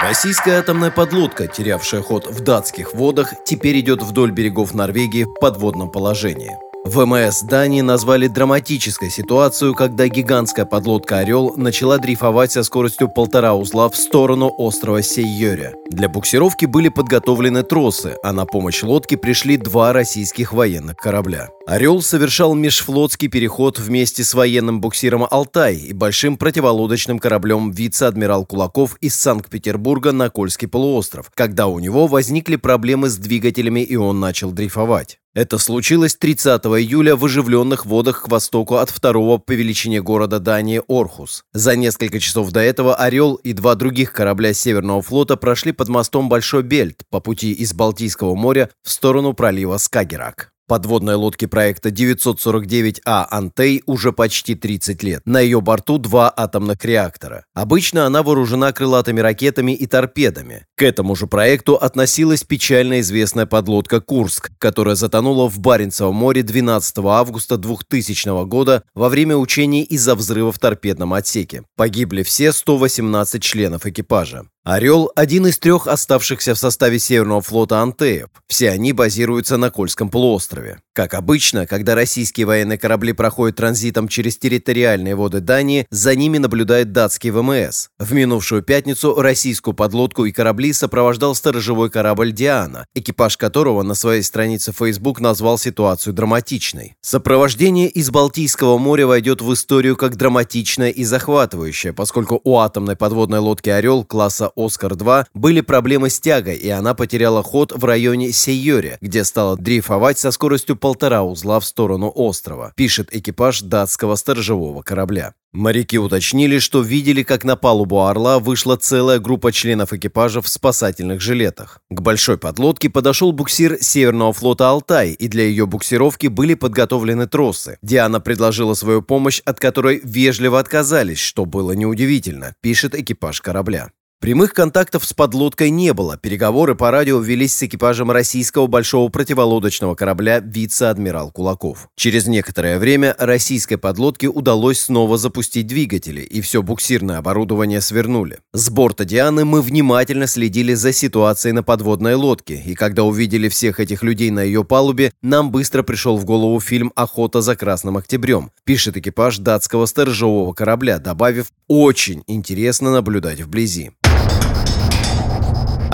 Российская атомная подлодка, терявшая ход в датских водах, теперь идет вдоль берегов Норвегии в подводном положении. ВМС Дании назвали драматической ситуацию, когда гигантская подлодка «Орел» начала дрейфовать со скоростью полтора узла в сторону острова Сейёре. Для буксировки были подготовлены тросы, а на помощь лодке пришли два российских военных корабля. «Орел» совершал межфлотский переход вместе с военным буксиром «Алтай» и большим противолодочным кораблем вице-адмирал Кулаков из Санкт-Петербурга на Кольский полуостров, когда у него возникли проблемы с двигателями и он начал дрейфовать. Это случилось 30 июля в оживленных водах к востоку от второго по величине города Дании Орхус. За несколько часов до этого «Орел» и два других корабля Северного флота прошли под мостом Большой Бельт по пути из Балтийского моря в сторону пролива Скагерак. Подводной лодке проекта 949А «Антей» уже почти 30 лет. На ее борту два атомных реактора. Обычно она вооружена крылатыми ракетами и торпедами. К этому же проекту относилась печально известная подлодка «Курск», которая затонула в Баренцевом море 12 августа 2000 года во время учений из-за взрыва в торпедном отсеке. Погибли все 118 членов экипажа. «Орел» — один из трех оставшихся в составе Северного флота «Антеев». Все они базируются на Кольском полуострове. Как обычно, когда российские военные корабли проходят транзитом через территориальные воды Дании, за ними наблюдает датский ВМС. В минувшую пятницу российскую подлодку и корабли сопровождал сторожевой корабль «Диана», экипаж которого на своей странице Facebook назвал ситуацию драматичной. Сопровождение из Балтийского моря войдет в историю как драматичное и захватывающее, поскольку у атомной подводной лодки «Орел» класса «Оскар-2» были проблемы с тягой, и она потеряла ход в районе Сейоре, где стала дрейфовать со скоростью полтора узла в сторону острова, пишет экипаж датского сторожевого корабля. Моряки уточнили, что видели, как на палубу «Орла» вышла целая группа членов экипажа в спасательных жилетах. К большой подлодке подошел буксир Северного флота «Алтай», и для ее буксировки были подготовлены тросы. Диана предложила свою помощь, от которой вежливо отказались, что было неудивительно, пишет экипаж корабля. Прямых контактов с подлодкой не было. Переговоры по радио велись с экипажем российского большого противолодочного корабля «Вице-адмирал Кулаков». Через некоторое время российской подлодке удалось снова запустить двигатели, и все буксирное оборудование свернули. С борта «Дианы» мы внимательно следили за ситуацией на подводной лодке, и когда увидели всех этих людей на ее палубе, нам быстро пришел в голову фильм «Охота за Красным Октябрем», пишет экипаж датского сторожевого корабля, добавив «Очень интересно наблюдать вблизи».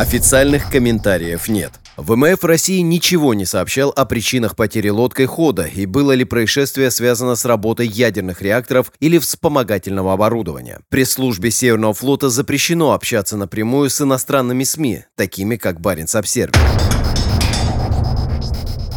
Официальных комментариев нет. ВМФ России ничего не сообщал о причинах потери лодкой хода и было ли происшествие связано с работой ядерных реакторов или вспомогательного оборудования. Пресс-службе Северного флота запрещено общаться напрямую с иностранными СМИ, такими как Баренц-Обсервер.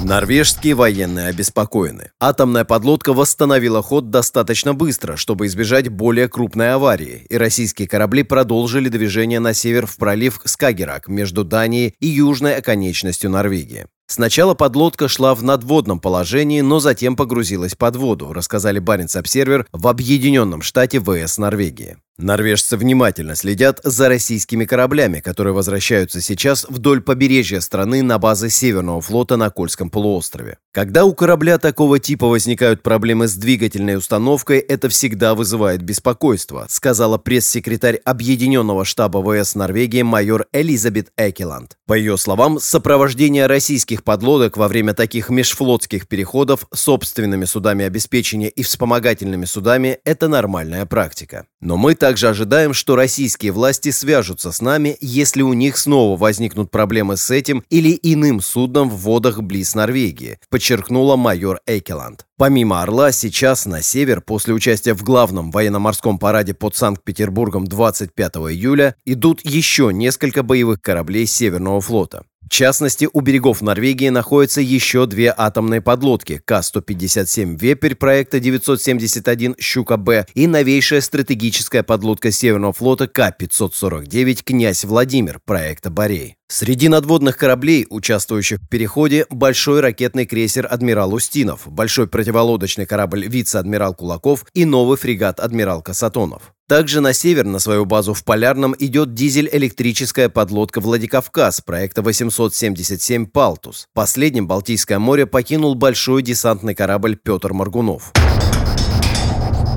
Норвежские военные обеспокоены. Атомная подлодка восстановила ход достаточно быстро, чтобы избежать более крупной аварии, и российские корабли продолжили движение на север в пролив Скагерак между Данией и южной оконечностью Норвегии. Сначала подлодка шла в надводном положении, но затем погрузилась под воду, рассказали Баренц-Обсервер в Объединенном штате ВС Норвегии. Норвежцы внимательно следят за российскими кораблями, которые возвращаются сейчас вдоль побережья страны на базы Северного флота на Кольском полуострове. Когда у корабля такого типа возникают проблемы с двигательной установкой, это всегда вызывает беспокойство, сказала пресс-секретарь Объединенного штаба ВС Норвегии майор Элизабет Экеланд. По ее словам, сопровождение российских подлодок во время таких межфлотских переходов собственными судами обеспечения и вспомогательными судами – это нормальная практика. Но мы также ожидаем, что российские власти свяжутся с нами, если у них снова возникнут проблемы с этим или иным судном в водах близ Норвегии, подчеркнула майор Эйкеланд. Помимо «Орла», сейчас на север, после участия в главном военно-морском параде под Санкт-Петербургом 25 июля, идут еще несколько боевых кораблей Северного флота. Частности, у берегов Норвегии находятся еще две атомные подлодки К-157 «Вепрь» проекта 971 «Щука-Б» и новейшая стратегическая подлодка Северного флота К-549 «Князь Владимир» проекта «Борей». Среди надводных кораблей, участвующих в переходе, большой ракетный крейсер «Адмирал Устинов», большой противолодочный корабль «Вице-адмирал Кулаков» и новый фрегат «Адмирал Касатонов». Также на север, на свою базу в Полярном, идет дизель-электрическая подлодка «Владикавказ» проекта 877 «Палтус». Последним Балтийское море покинул большой десантный корабль «Петр Маргунов».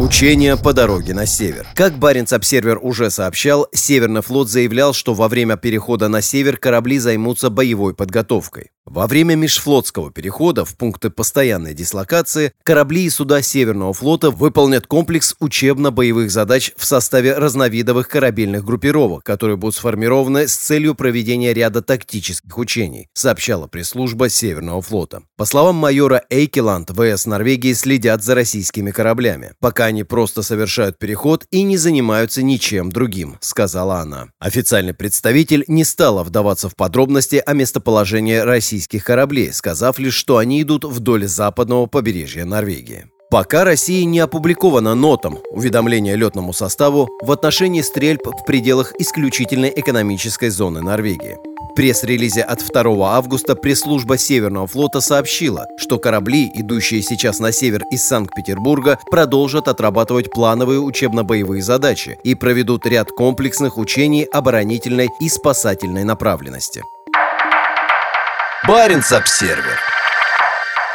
Учения по дороге на север. Как Баренц-Обсервер уже сообщал, Северный флот заявлял, что во время перехода на север корабли займутся боевой подготовкой. Во время межфлотского перехода в пункты постоянной дислокации корабли и суда Северного флота выполнят комплекс учебно-боевых задач в составе разновидовых корабельных группировок, которые будут сформированы с целью проведения ряда тактических учений, сообщала пресс-служба Северного флота. По словам майора Эйкеланд, ВС Норвегии следят за российскими кораблями, пока они просто совершают переход и не занимаются ничем другим, сказала она. Официальный представитель не стала вдаваться в подробности о местоположении России российских кораблей, сказав лишь, что они идут вдоль западного побережья Норвегии. Пока России не опубликовано нотом уведомление летному составу в отношении стрельб в пределах исключительной экономической зоны Норвегии. Пресс-релизе от 2 августа пресс-служба Северного флота сообщила, что корабли, идущие сейчас на север из Санкт-Петербурга, продолжат отрабатывать плановые учебно-боевые задачи и проведут ряд комплексных учений оборонительной и спасательной направленности. Баренц-Обсервер.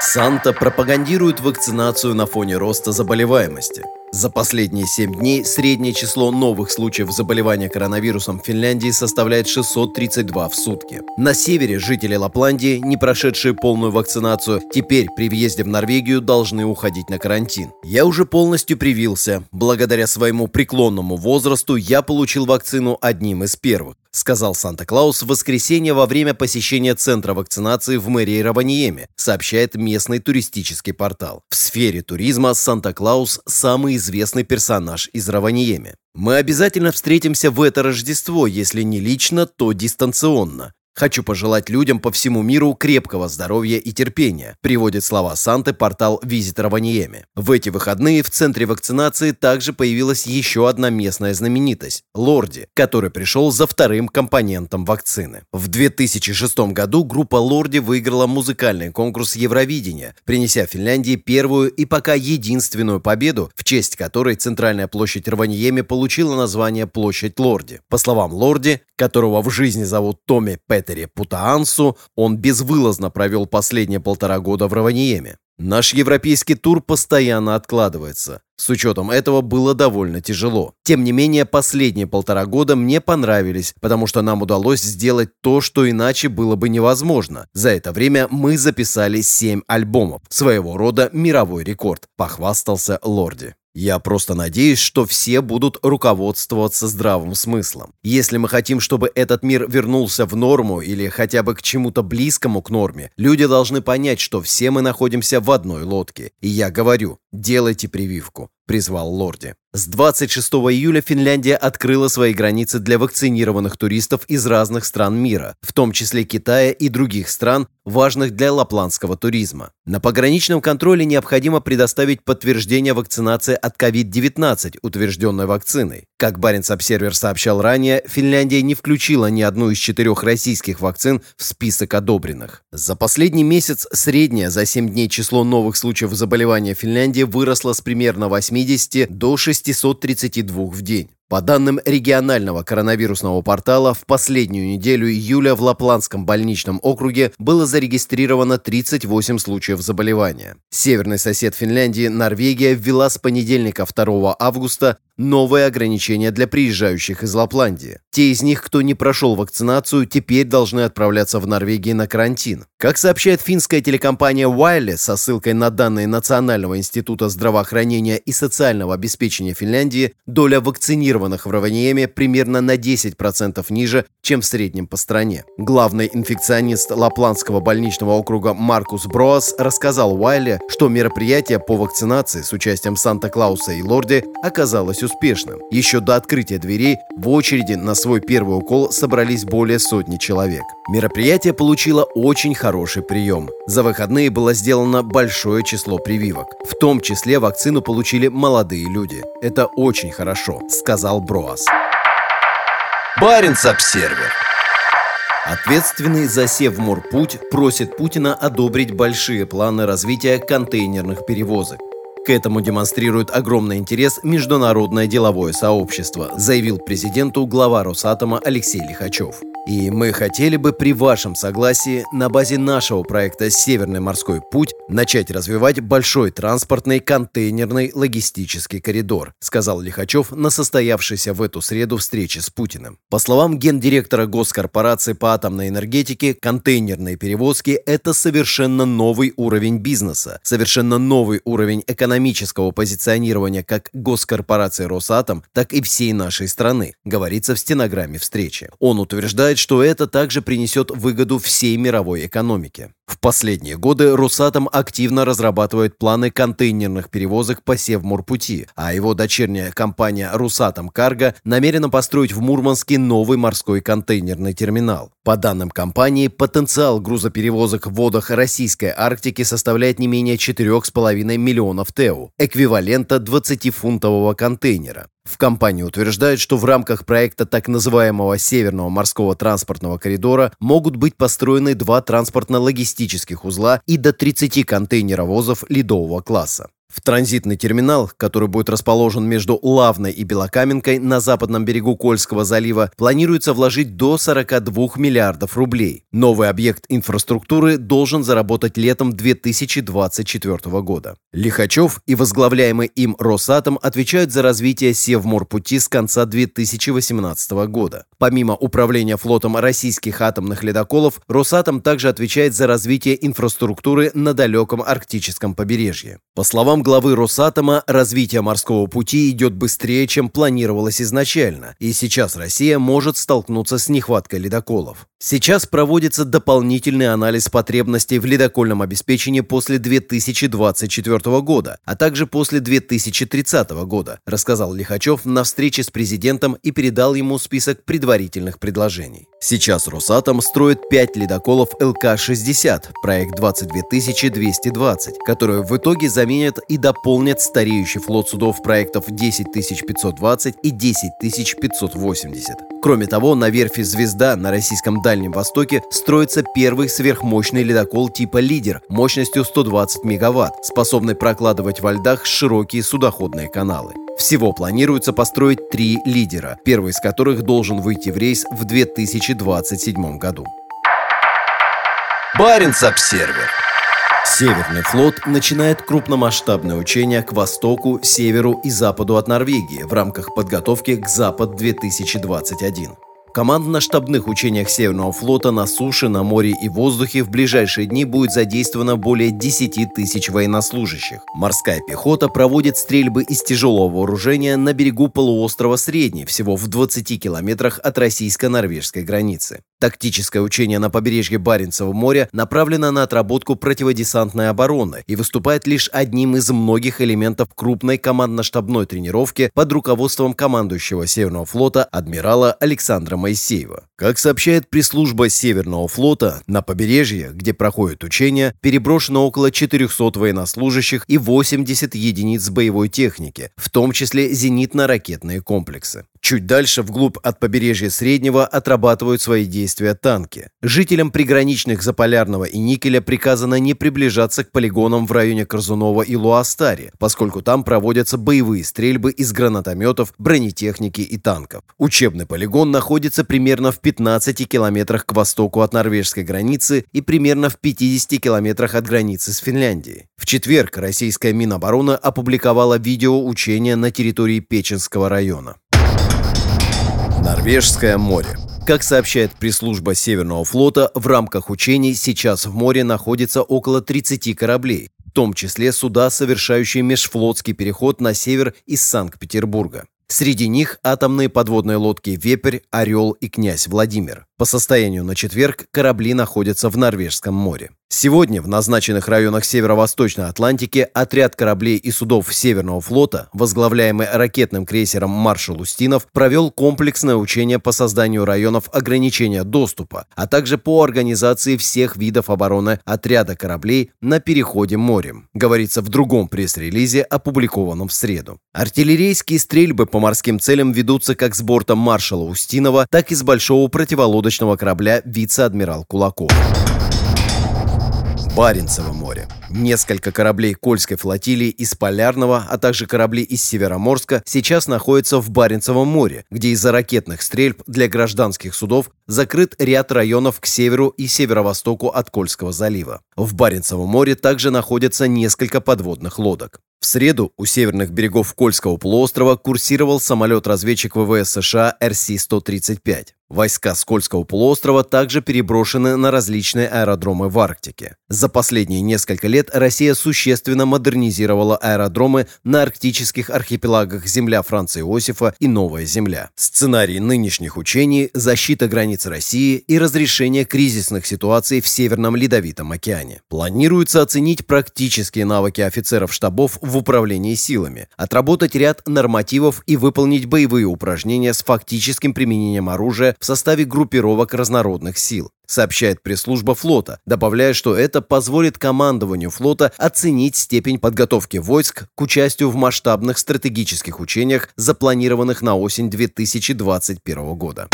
Санта пропагандирует вакцинацию на фоне роста заболеваемости. За последние 7 дней среднее число новых случаев заболевания коронавирусом в Финляндии составляет 632 в сутки. На севере жители Лапландии, не прошедшие полную вакцинацию, теперь при въезде в Норвегию должны уходить на карантин. Я уже полностью привился. Благодаря своему преклонному возрасту я получил вакцину одним из первых сказал Санта-Клаус в воскресенье во время посещения центра вакцинации в мэрии Раваниеме, сообщает местный туристический портал. В сфере туризма Санта-Клаус – самый известный персонаж из Раваниеме. Мы обязательно встретимся в это Рождество, если не лично, то дистанционно. Хочу пожелать людям по всему миру крепкого здоровья и терпения, приводит слова Санты портал Визитора Ваниеме. В эти выходные в центре вакцинации также появилась еще одна местная знаменитость – Лорди, который пришел за вторым компонентом вакцины. В 2006 году группа Лорди выиграла музыкальный конкурс Евровидения, принеся Финляндии первую и пока единственную победу, в честь которой центральная площадь Раваньеме получила название Площадь Лорди. По словам Лорди, которого в жизни зовут Томми Петери Путаансу, он безвылазно провел последние полтора года в Раваниеме. Наш европейский тур постоянно откладывается. С учетом этого было довольно тяжело. Тем не менее, последние полтора года мне понравились, потому что нам удалось сделать то, что иначе было бы невозможно. За это время мы записали 7 альбомов. Своего рода мировой рекорд, похвастался Лорди. Я просто надеюсь, что все будут руководствоваться здравым смыслом. Если мы хотим, чтобы этот мир вернулся в норму или хотя бы к чему-то близкому к норме, люди должны понять, что все мы находимся в одной лодке. И я говорю, делайте прививку призвал Лорди. С 26 июля Финляндия открыла свои границы для вакцинированных туристов из разных стран мира, в том числе Китая и других стран, важных для лапландского туризма. На пограничном контроле необходимо предоставить подтверждение вакцинации от COVID-19, утвержденной вакциной. Как Баренц-Обсервер сообщал ранее, Финляндия не включила ни одну из четырех российских вакцин в список одобренных. За последний месяц среднее за 7 дней число новых случаев заболевания Финляндии выросло с примерно 80 до 632 в день. По данным регионального коронавирусного портала, в последнюю неделю июля в Лапландском больничном округе было зарегистрировано 38 случаев заболевания. Северный сосед Финляндии, Норвегия, ввела с понедельника 2 августа новые ограничения для приезжающих из Лапландии. Те из них, кто не прошел вакцинацию, теперь должны отправляться в Норвегию на карантин. Как сообщает финская телекомпания Wiley со ссылкой на данные Национального института здравоохранения и социального обеспечения Финляндии, доля вакцинированных в Раваниеме примерно на 10% ниже, чем в среднем по стране. Главный инфекционист Лапландского больничного округа Маркус Броас рассказал Уайле, что мероприятие по вакцинации с участием Санта-Клауса и Лорди оказалось успешным. Еще до открытия дверей в очереди на свой первый укол собрались более сотни человек. Мероприятие получило очень хороший прием. За выходные было сделано большое число прививок. В том числе вакцину получили молодые люди. Это очень хорошо, сказал Броас. Баренц-Обсервер. Ответственный за Севморпуть просит Путина одобрить большие планы развития контейнерных перевозок. К этому демонстрирует огромный интерес международное деловое сообщество, заявил президенту глава Росатома Алексей Лихачев. И мы хотели бы при вашем согласии на базе нашего проекта «Северный морской путь» начать развивать большой транспортный контейнерный логистический коридор, сказал Лихачев на состоявшейся в эту среду встрече с Путиным. По словам гендиректора Госкорпорации по атомной энергетике, контейнерные перевозки – это совершенно новый уровень бизнеса, совершенно новый уровень экономического позиционирования как госкорпорации «Росатом», так и всей нашей страны, говорится в стенограмме встречи. Он утверждает, что это также принесет выгоду всей мировой экономике. В последние годы Росатом активно разрабатывает планы контейнерных перевозок по Севморпути, а его дочерняя компания Русатом Карго намерена построить в Мурманске новый морской контейнерный терминал. По данным компании, потенциал грузоперевозок в водах Российской Арктики составляет не менее 4,5 миллионов ТЭУ, эквивалента 20-фунтового контейнера. В компании утверждают, что в рамках проекта так называемого Северного морского транспортного коридора могут быть построены два транспортно-логистических узла и до 30 контейнеровозов ледового класса. В транзитный терминал, который будет расположен между Лавной и Белокаменкой на западном берегу Кольского залива, планируется вложить до 42 миллиардов рублей. Новый объект инфраструктуры должен заработать летом 2024 года. Лихачев и возглавляемый им Росатом отвечают за развитие Севморпути с конца 2018 года. Помимо управления флотом российских атомных ледоколов, Росатом также отвечает за развитие инфраструктуры на далеком арктическом побережье. По словам главы Росатома, развитие морского пути идет быстрее, чем планировалось изначально, и сейчас Россия может столкнуться с нехваткой ледоколов. Сейчас проводится дополнительный анализ потребностей в ледокольном обеспечении после 2024 года, а также после 2030 года, рассказал Лихачев на встрече с президентом и передал ему список предварительных предложений. Сейчас Росатом строит 5 ледоколов ЛК-60, проект 22220, которые в итоге заменят и дополнят стареющий флот судов проектов 10520 и 10580. Кроме того, на верфи «Звезда» на российском Дальнем Востоке строится первый сверхмощный ледокол типа «Лидер» мощностью 120 мегаватт, способный прокладывать во льдах широкие судоходные каналы. Всего планируется построить три «Лидера», первый из которых должен выйти в рейс в 2027 году. Баренц-Обсервер. Северный флот начинает крупномасштабные учения к востоку, северу и западу от Норвегии в рамках подготовки к Запад-2021. В командно-штабных учениях Северного флота на суше, на море и воздухе в ближайшие дни будет задействовано более 10 тысяч военнослужащих. Морская пехота проводит стрельбы из тяжелого вооружения на берегу полуострова Средний, всего в 20 километрах от российско-норвежской границы. Тактическое учение на побережье Баренцева моря направлено на отработку противодесантной обороны и выступает лишь одним из многих элементов крупной командно-штабной тренировки под руководством командующего Северного флота адмирала Александра Моисеева. Как сообщает пресс-служба Северного флота, на побережье, где проходят учения, переброшено около 400 военнослужащих и 80 единиц боевой техники, в том числе зенитно-ракетные комплексы. Чуть дальше, вглубь от побережья Среднего, отрабатывают свои действия танки. Жителям приграничных Заполярного и Никеля приказано не приближаться к полигонам в районе Корзунова и Луастари, поскольку там проводятся боевые стрельбы из гранатометов, бронетехники и танков. Учебный полигон находится примерно в 15 километрах к востоку от норвежской границы и примерно в 50 километрах от границы с Финляндией. В четверг российская Минобороны опубликовала видео учения на территории Печенского района. Норвежское море. Как сообщает пресс-служба Северного флота, в рамках учений сейчас в море находится около 30 кораблей, в том числе суда, совершающие межфлотский переход на север из Санкт-Петербурга. Среди них атомные подводные лодки «Вепрь», «Орел» и «Князь Владимир». По состоянию на четверг корабли находятся в Норвежском море. Сегодня в назначенных районах Северо-Восточной Атлантики отряд кораблей и судов Северного флота, возглавляемый ракетным крейсером «Маршал Устинов», провел комплексное учение по созданию районов ограничения доступа, а также по организации всех видов обороны отряда кораблей на переходе морем, говорится в другом пресс-релизе, опубликованном в среду. Артиллерийские стрельбы по морским целям ведутся как с борта маршала Устинова, так и с большого противолодочного корабля «Вице-адмирал Кулаков». Баренцево море. Несколько кораблей Кольской флотилии из Полярного, а также корабли из Североморска сейчас находятся в Баренцевом море, где из-за ракетных стрельб для гражданских судов закрыт ряд районов к северу и северо-востоку от Кольского залива. В Баренцевом море также находятся несколько подводных лодок. В среду у северных берегов Кольского полуострова курсировал самолет-разведчик ВВС США РС-135. Войска Скользкого полуострова также переброшены на различные аэродромы в Арктике. За последние несколько лет Россия существенно модернизировала аэродромы на арктических архипелагах Земля Франца Иосифа и Новая Земля. Сценарий нынешних учений – защита границ России и разрешение кризисных ситуаций в Северном Ледовитом океане. Планируется оценить практические навыки офицеров штабов в управлении силами, отработать ряд нормативов и выполнить боевые упражнения с фактическим применением оружия в составе группировок разнородных сил, сообщает пресс-служба флота, добавляя, что это позволит командованию флота оценить степень подготовки войск к участию в масштабных стратегических учениях, запланированных на осень 2021 года.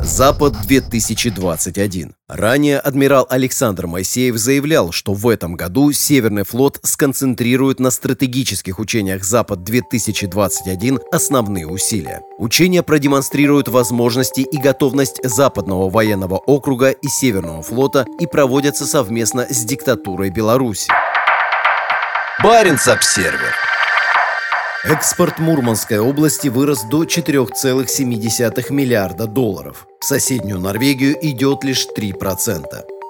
Запад-2021. Ранее адмирал Александр Моисеев заявлял, что в этом году Северный флот сконцентрирует на стратегических учениях Запад-2021 основные усилия. Учения продемонстрируют возможности и готовность Западного военного округа и Северного флота и проводятся совместно с диктатурой Беларуси. Баренц-Обсервер. Экспорт Мурманской области вырос до 4,7 миллиарда долларов. В соседнюю Норвегию идет лишь 3%.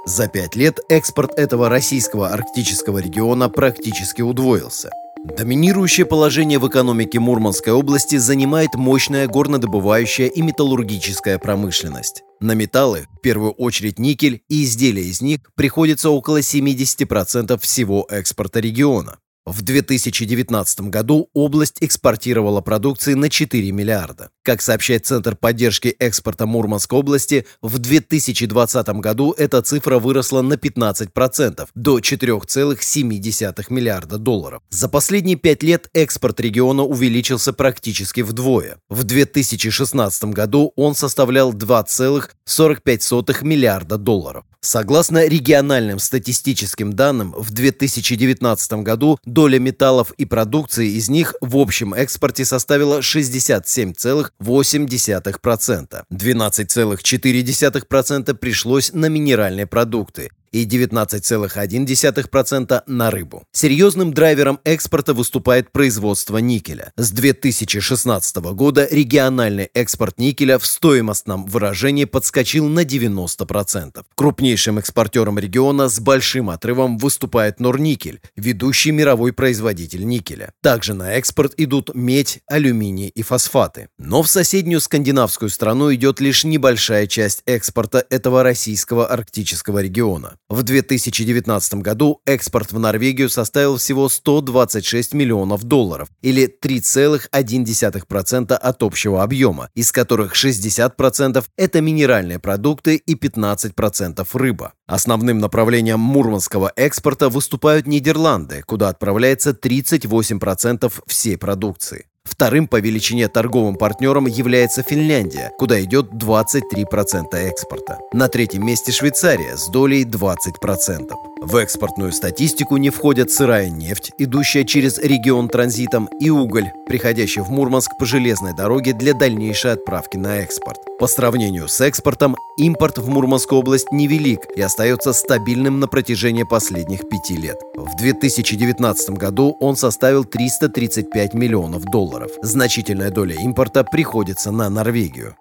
За пять лет экспорт этого российского арктического региона практически удвоился. Доминирующее положение в экономике Мурманской области занимает мощная горнодобывающая и металлургическая промышленность. На металлы, в первую очередь никель, и изделия из них приходится около 70% всего экспорта региона. В 2019 году область экспортировала продукции на 4 миллиарда. Как сообщает Центр поддержки экспорта Мурманской области, в 2020 году эта цифра выросла на 15% до 4,7 миллиарда долларов. За последние пять лет экспорт региона увеличился практически вдвое. В 2016 году он составлял 2,45 миллиарда долларов. Согласно региональным статистическим данным, в 2019 году доля металлов и продукции из них в общем экспорте составила 67,8%. 12,4% пришлось на минеральные продукты, и 19,1% на рыбу. Серьезным драйвером экспорта выступает производство никеля. С 2016 года региональный экспорт никеля в стоимостном выражении подскочил на 90%. Крупнейшим экспортером региона с большим отрывом выступает Норникель, ведущий мировой производитель никеля. Также на экспорт идут медь, алюминий и фосфаты. Но в соседнюю скандинавскую страну идет лишь небольшая часть экспорта этого российского арктического региона. В 2019 году экспорт в Норвегию составил всего 126 миллионов долларов, или 3,1% от общего объема, из которых 60% это минеральные продукты и 15% рыба. Основным направлением мурманского экспорта выступают Нидерланды, куда отправляется 38% всей продукции. Вторым по величине торговым партнером является Финляндия, куда идет 23% экспорта. На третьем месте Швейцария с долей 20%. В экспортную статистику не входят сырая нефть, идущая через регион транзитом, и уголь, приходящий в Мурманск по железной дороге для дальнейшей отправки на экспорт. По сравнению с экспортом, импорт в Мурманскую область невелик и остается стабильным на протяжении последних пяти лет. В 2019 году он составил 335 миллионов долларов. Значительная доля импорта приходится на Норвегию.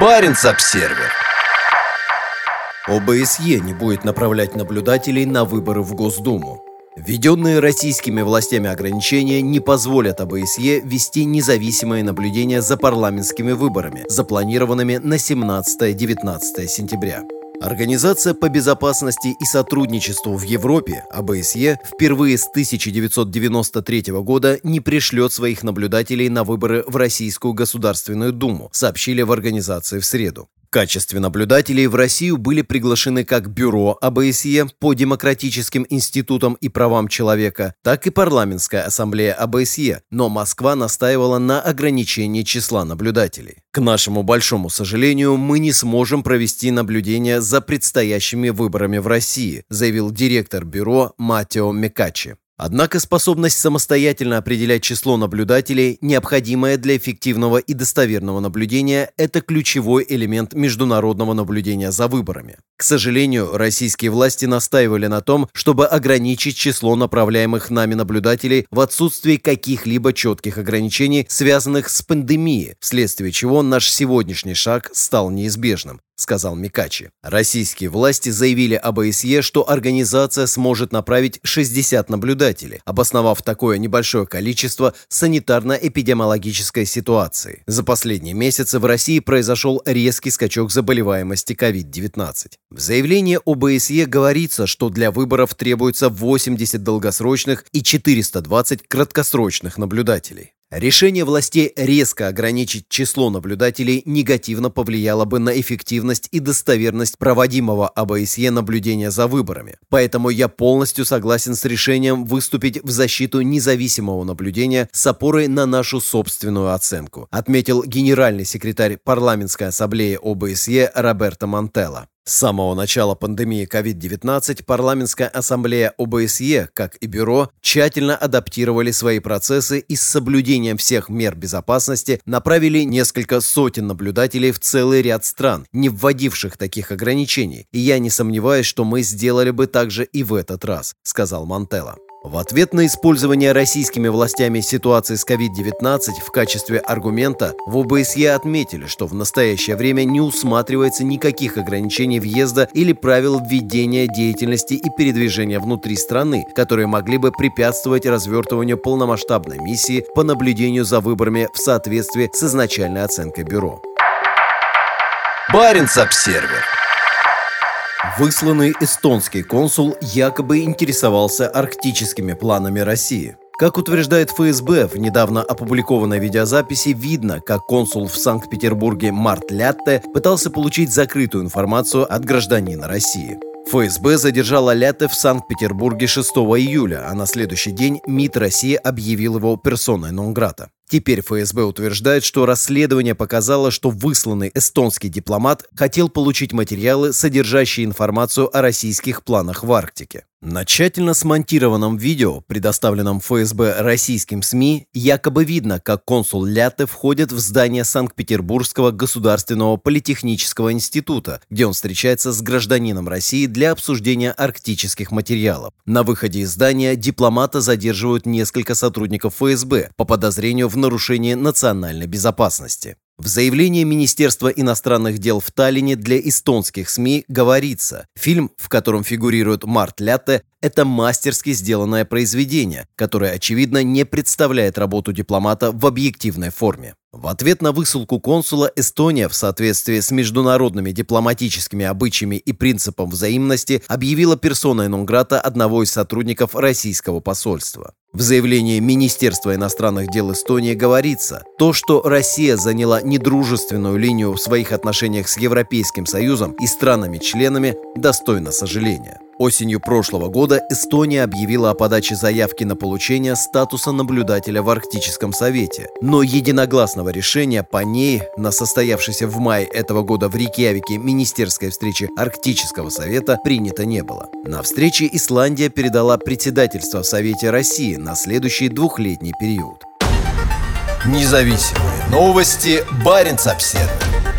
Баренц-Обсервер. ОБСЕ не будет направлять наблюдателей на выборы в Госдуму. Введенные российскими властями ограничения не позволят ОБСЕ вести независимое наблюдение за парламентскими выборами, запланированными на 17-19 сентября. Организация по безопасности и сотрудничеству в Европе, ОБСЕ, впервые с 1993 года не пришлет своих наблюдателей на выборы в Российскую Государственную Думу, сообщили в организации в среду. Качестве наблюдателей в Россию были приглашены как Бюро АБСЕ по демократическим институтам и правам человека, так и Парламентская ассамблея АБСЕ, но Москва настаивала на ограничении числа наблюдателей. К нашему большому сожалению, мы не сможем провести наблюдение за предстоящими выборами в России, заявил директор бюро Матео Мекачи. Однако способность самостоятельно определять число наблюдателей, необходимая для эффективного и достоверного наблюдения, это ключевой элемент международного наблюдения за выборами. К сожалению, российские власти настаивали на том, чтобы ограничить число направляемых нами наблюдателей в отсутствии каких-либо четких ограничений, связанных с пандемией, вследствие чего наш сегодняшний шаг стал неизбежным сказал Микачи. Российские власти заявили об ОСЕ, что организация сможет направить 60 наблюдателей, обосновав такое небольшое количество санитарно-эпидемиологической ситуации. За последние месяцы в России произошел резкий скачок заболеваемости COVID-19. В заявлении об ОСЕ говорится, что для выборов требуется 80 долгосрочных и 420 краткосрочных наблюдателей. Решение властей резко ограничить число наблюдателей негативно повлияло бы на эффективность и достоверность проводимого ОБСЕ наблюдения за выборами. Поэтому я полностью согласен с решением выступить в защиту независимого наблюдения с опорой на нашу собственную оценку, отметил генеральный секретарь парламентской ассамблеи ОБСЕ Роберто Мантелло. С самого начала пандемии COVID-19 парламентская ассамблея ОБСЕ, как и бюро, тщательно адаптировали свои процессы и с соблюдением всех мер безопасности направили несколько сотен наблюдателей в целый ряд стран, не вводивших таких ограничений. И я не сомневаюсь, что мы сделали бы так же и в этот раз, сказал Мантелло. В ответ на использование российскими властями ситуации с COVID-19 в качестве аргумента, в ОБСЕ отметили, что в настоящее время не усматривается никаких ограничений въезда или правил введения деятельности и передвижения внутри страны, которые могли бы препятствовать развертыванию полномасштабной миссии по наблюдению за выборами в соответствии с изначальной оценкой бюро. Баренц-Обсервер. Высланный эстонский консул якобы интересовался арктическими планами России. Как утверждает ФСБ, в недавно опубликованной видеозаписи видно, как консул в Санкт-Петербурге Март Лятте пытался получить закрытую информацию от гражданина России. ФСБ задержала Лятте в Санкт-Петербурге 6 июля, а на следующий день МИД России объявил его персоной нон-грата. Теперь ФСБ утверждает, что расследование показало, что высланный эстонский дипломат хотел получить материалы, содержащие информацию о российских планах в Арктике. На тщательно смонтированном видео, предоставленном ФСБ российским СМИ, якобы видно, как консул Ляте входит в здание Санкт-Петербургского государственного политехнического института, где он встречается с гражданином России для обсуждения арктических материалов. На выходе из здания дипломата задерживают несколько сотрудников ФСБ по подозрению в нарушении национальной безопасности. В заявлении Министерства иностранных дел в Таллине для эстонских СМИ говорится, фильм, в котором фигурирует Март Лятте, это мастерски сделанное произведение, которое, очевидно, не представляет работу дипломата в объективной форме. В ответ на высылку консула Эстония в соответствии с международными дипломатическими обычаями и принципом взаимности объявила персоной нон-грата одного из сотрудников российского посольства. В заявлении Министерства иностранных дел Эстонии говорится, то, что Россия заняла недружественную линию в своих отношениях с Европейским Союзом и странами-членами, достойно сожаления. Осенью прошлого года Эстония объявила о подаче заявки на получение статуса наблюдателя в Арктическом совете, но единогласного решения по ней на состоявшейся в мае этого года в Рейкьявике министерской встрече Арктического совета принято не было. На встрече Исландия передала председательство в Совете России на следующий двухлетний период. Независимые новости. Баренц-Обсервер.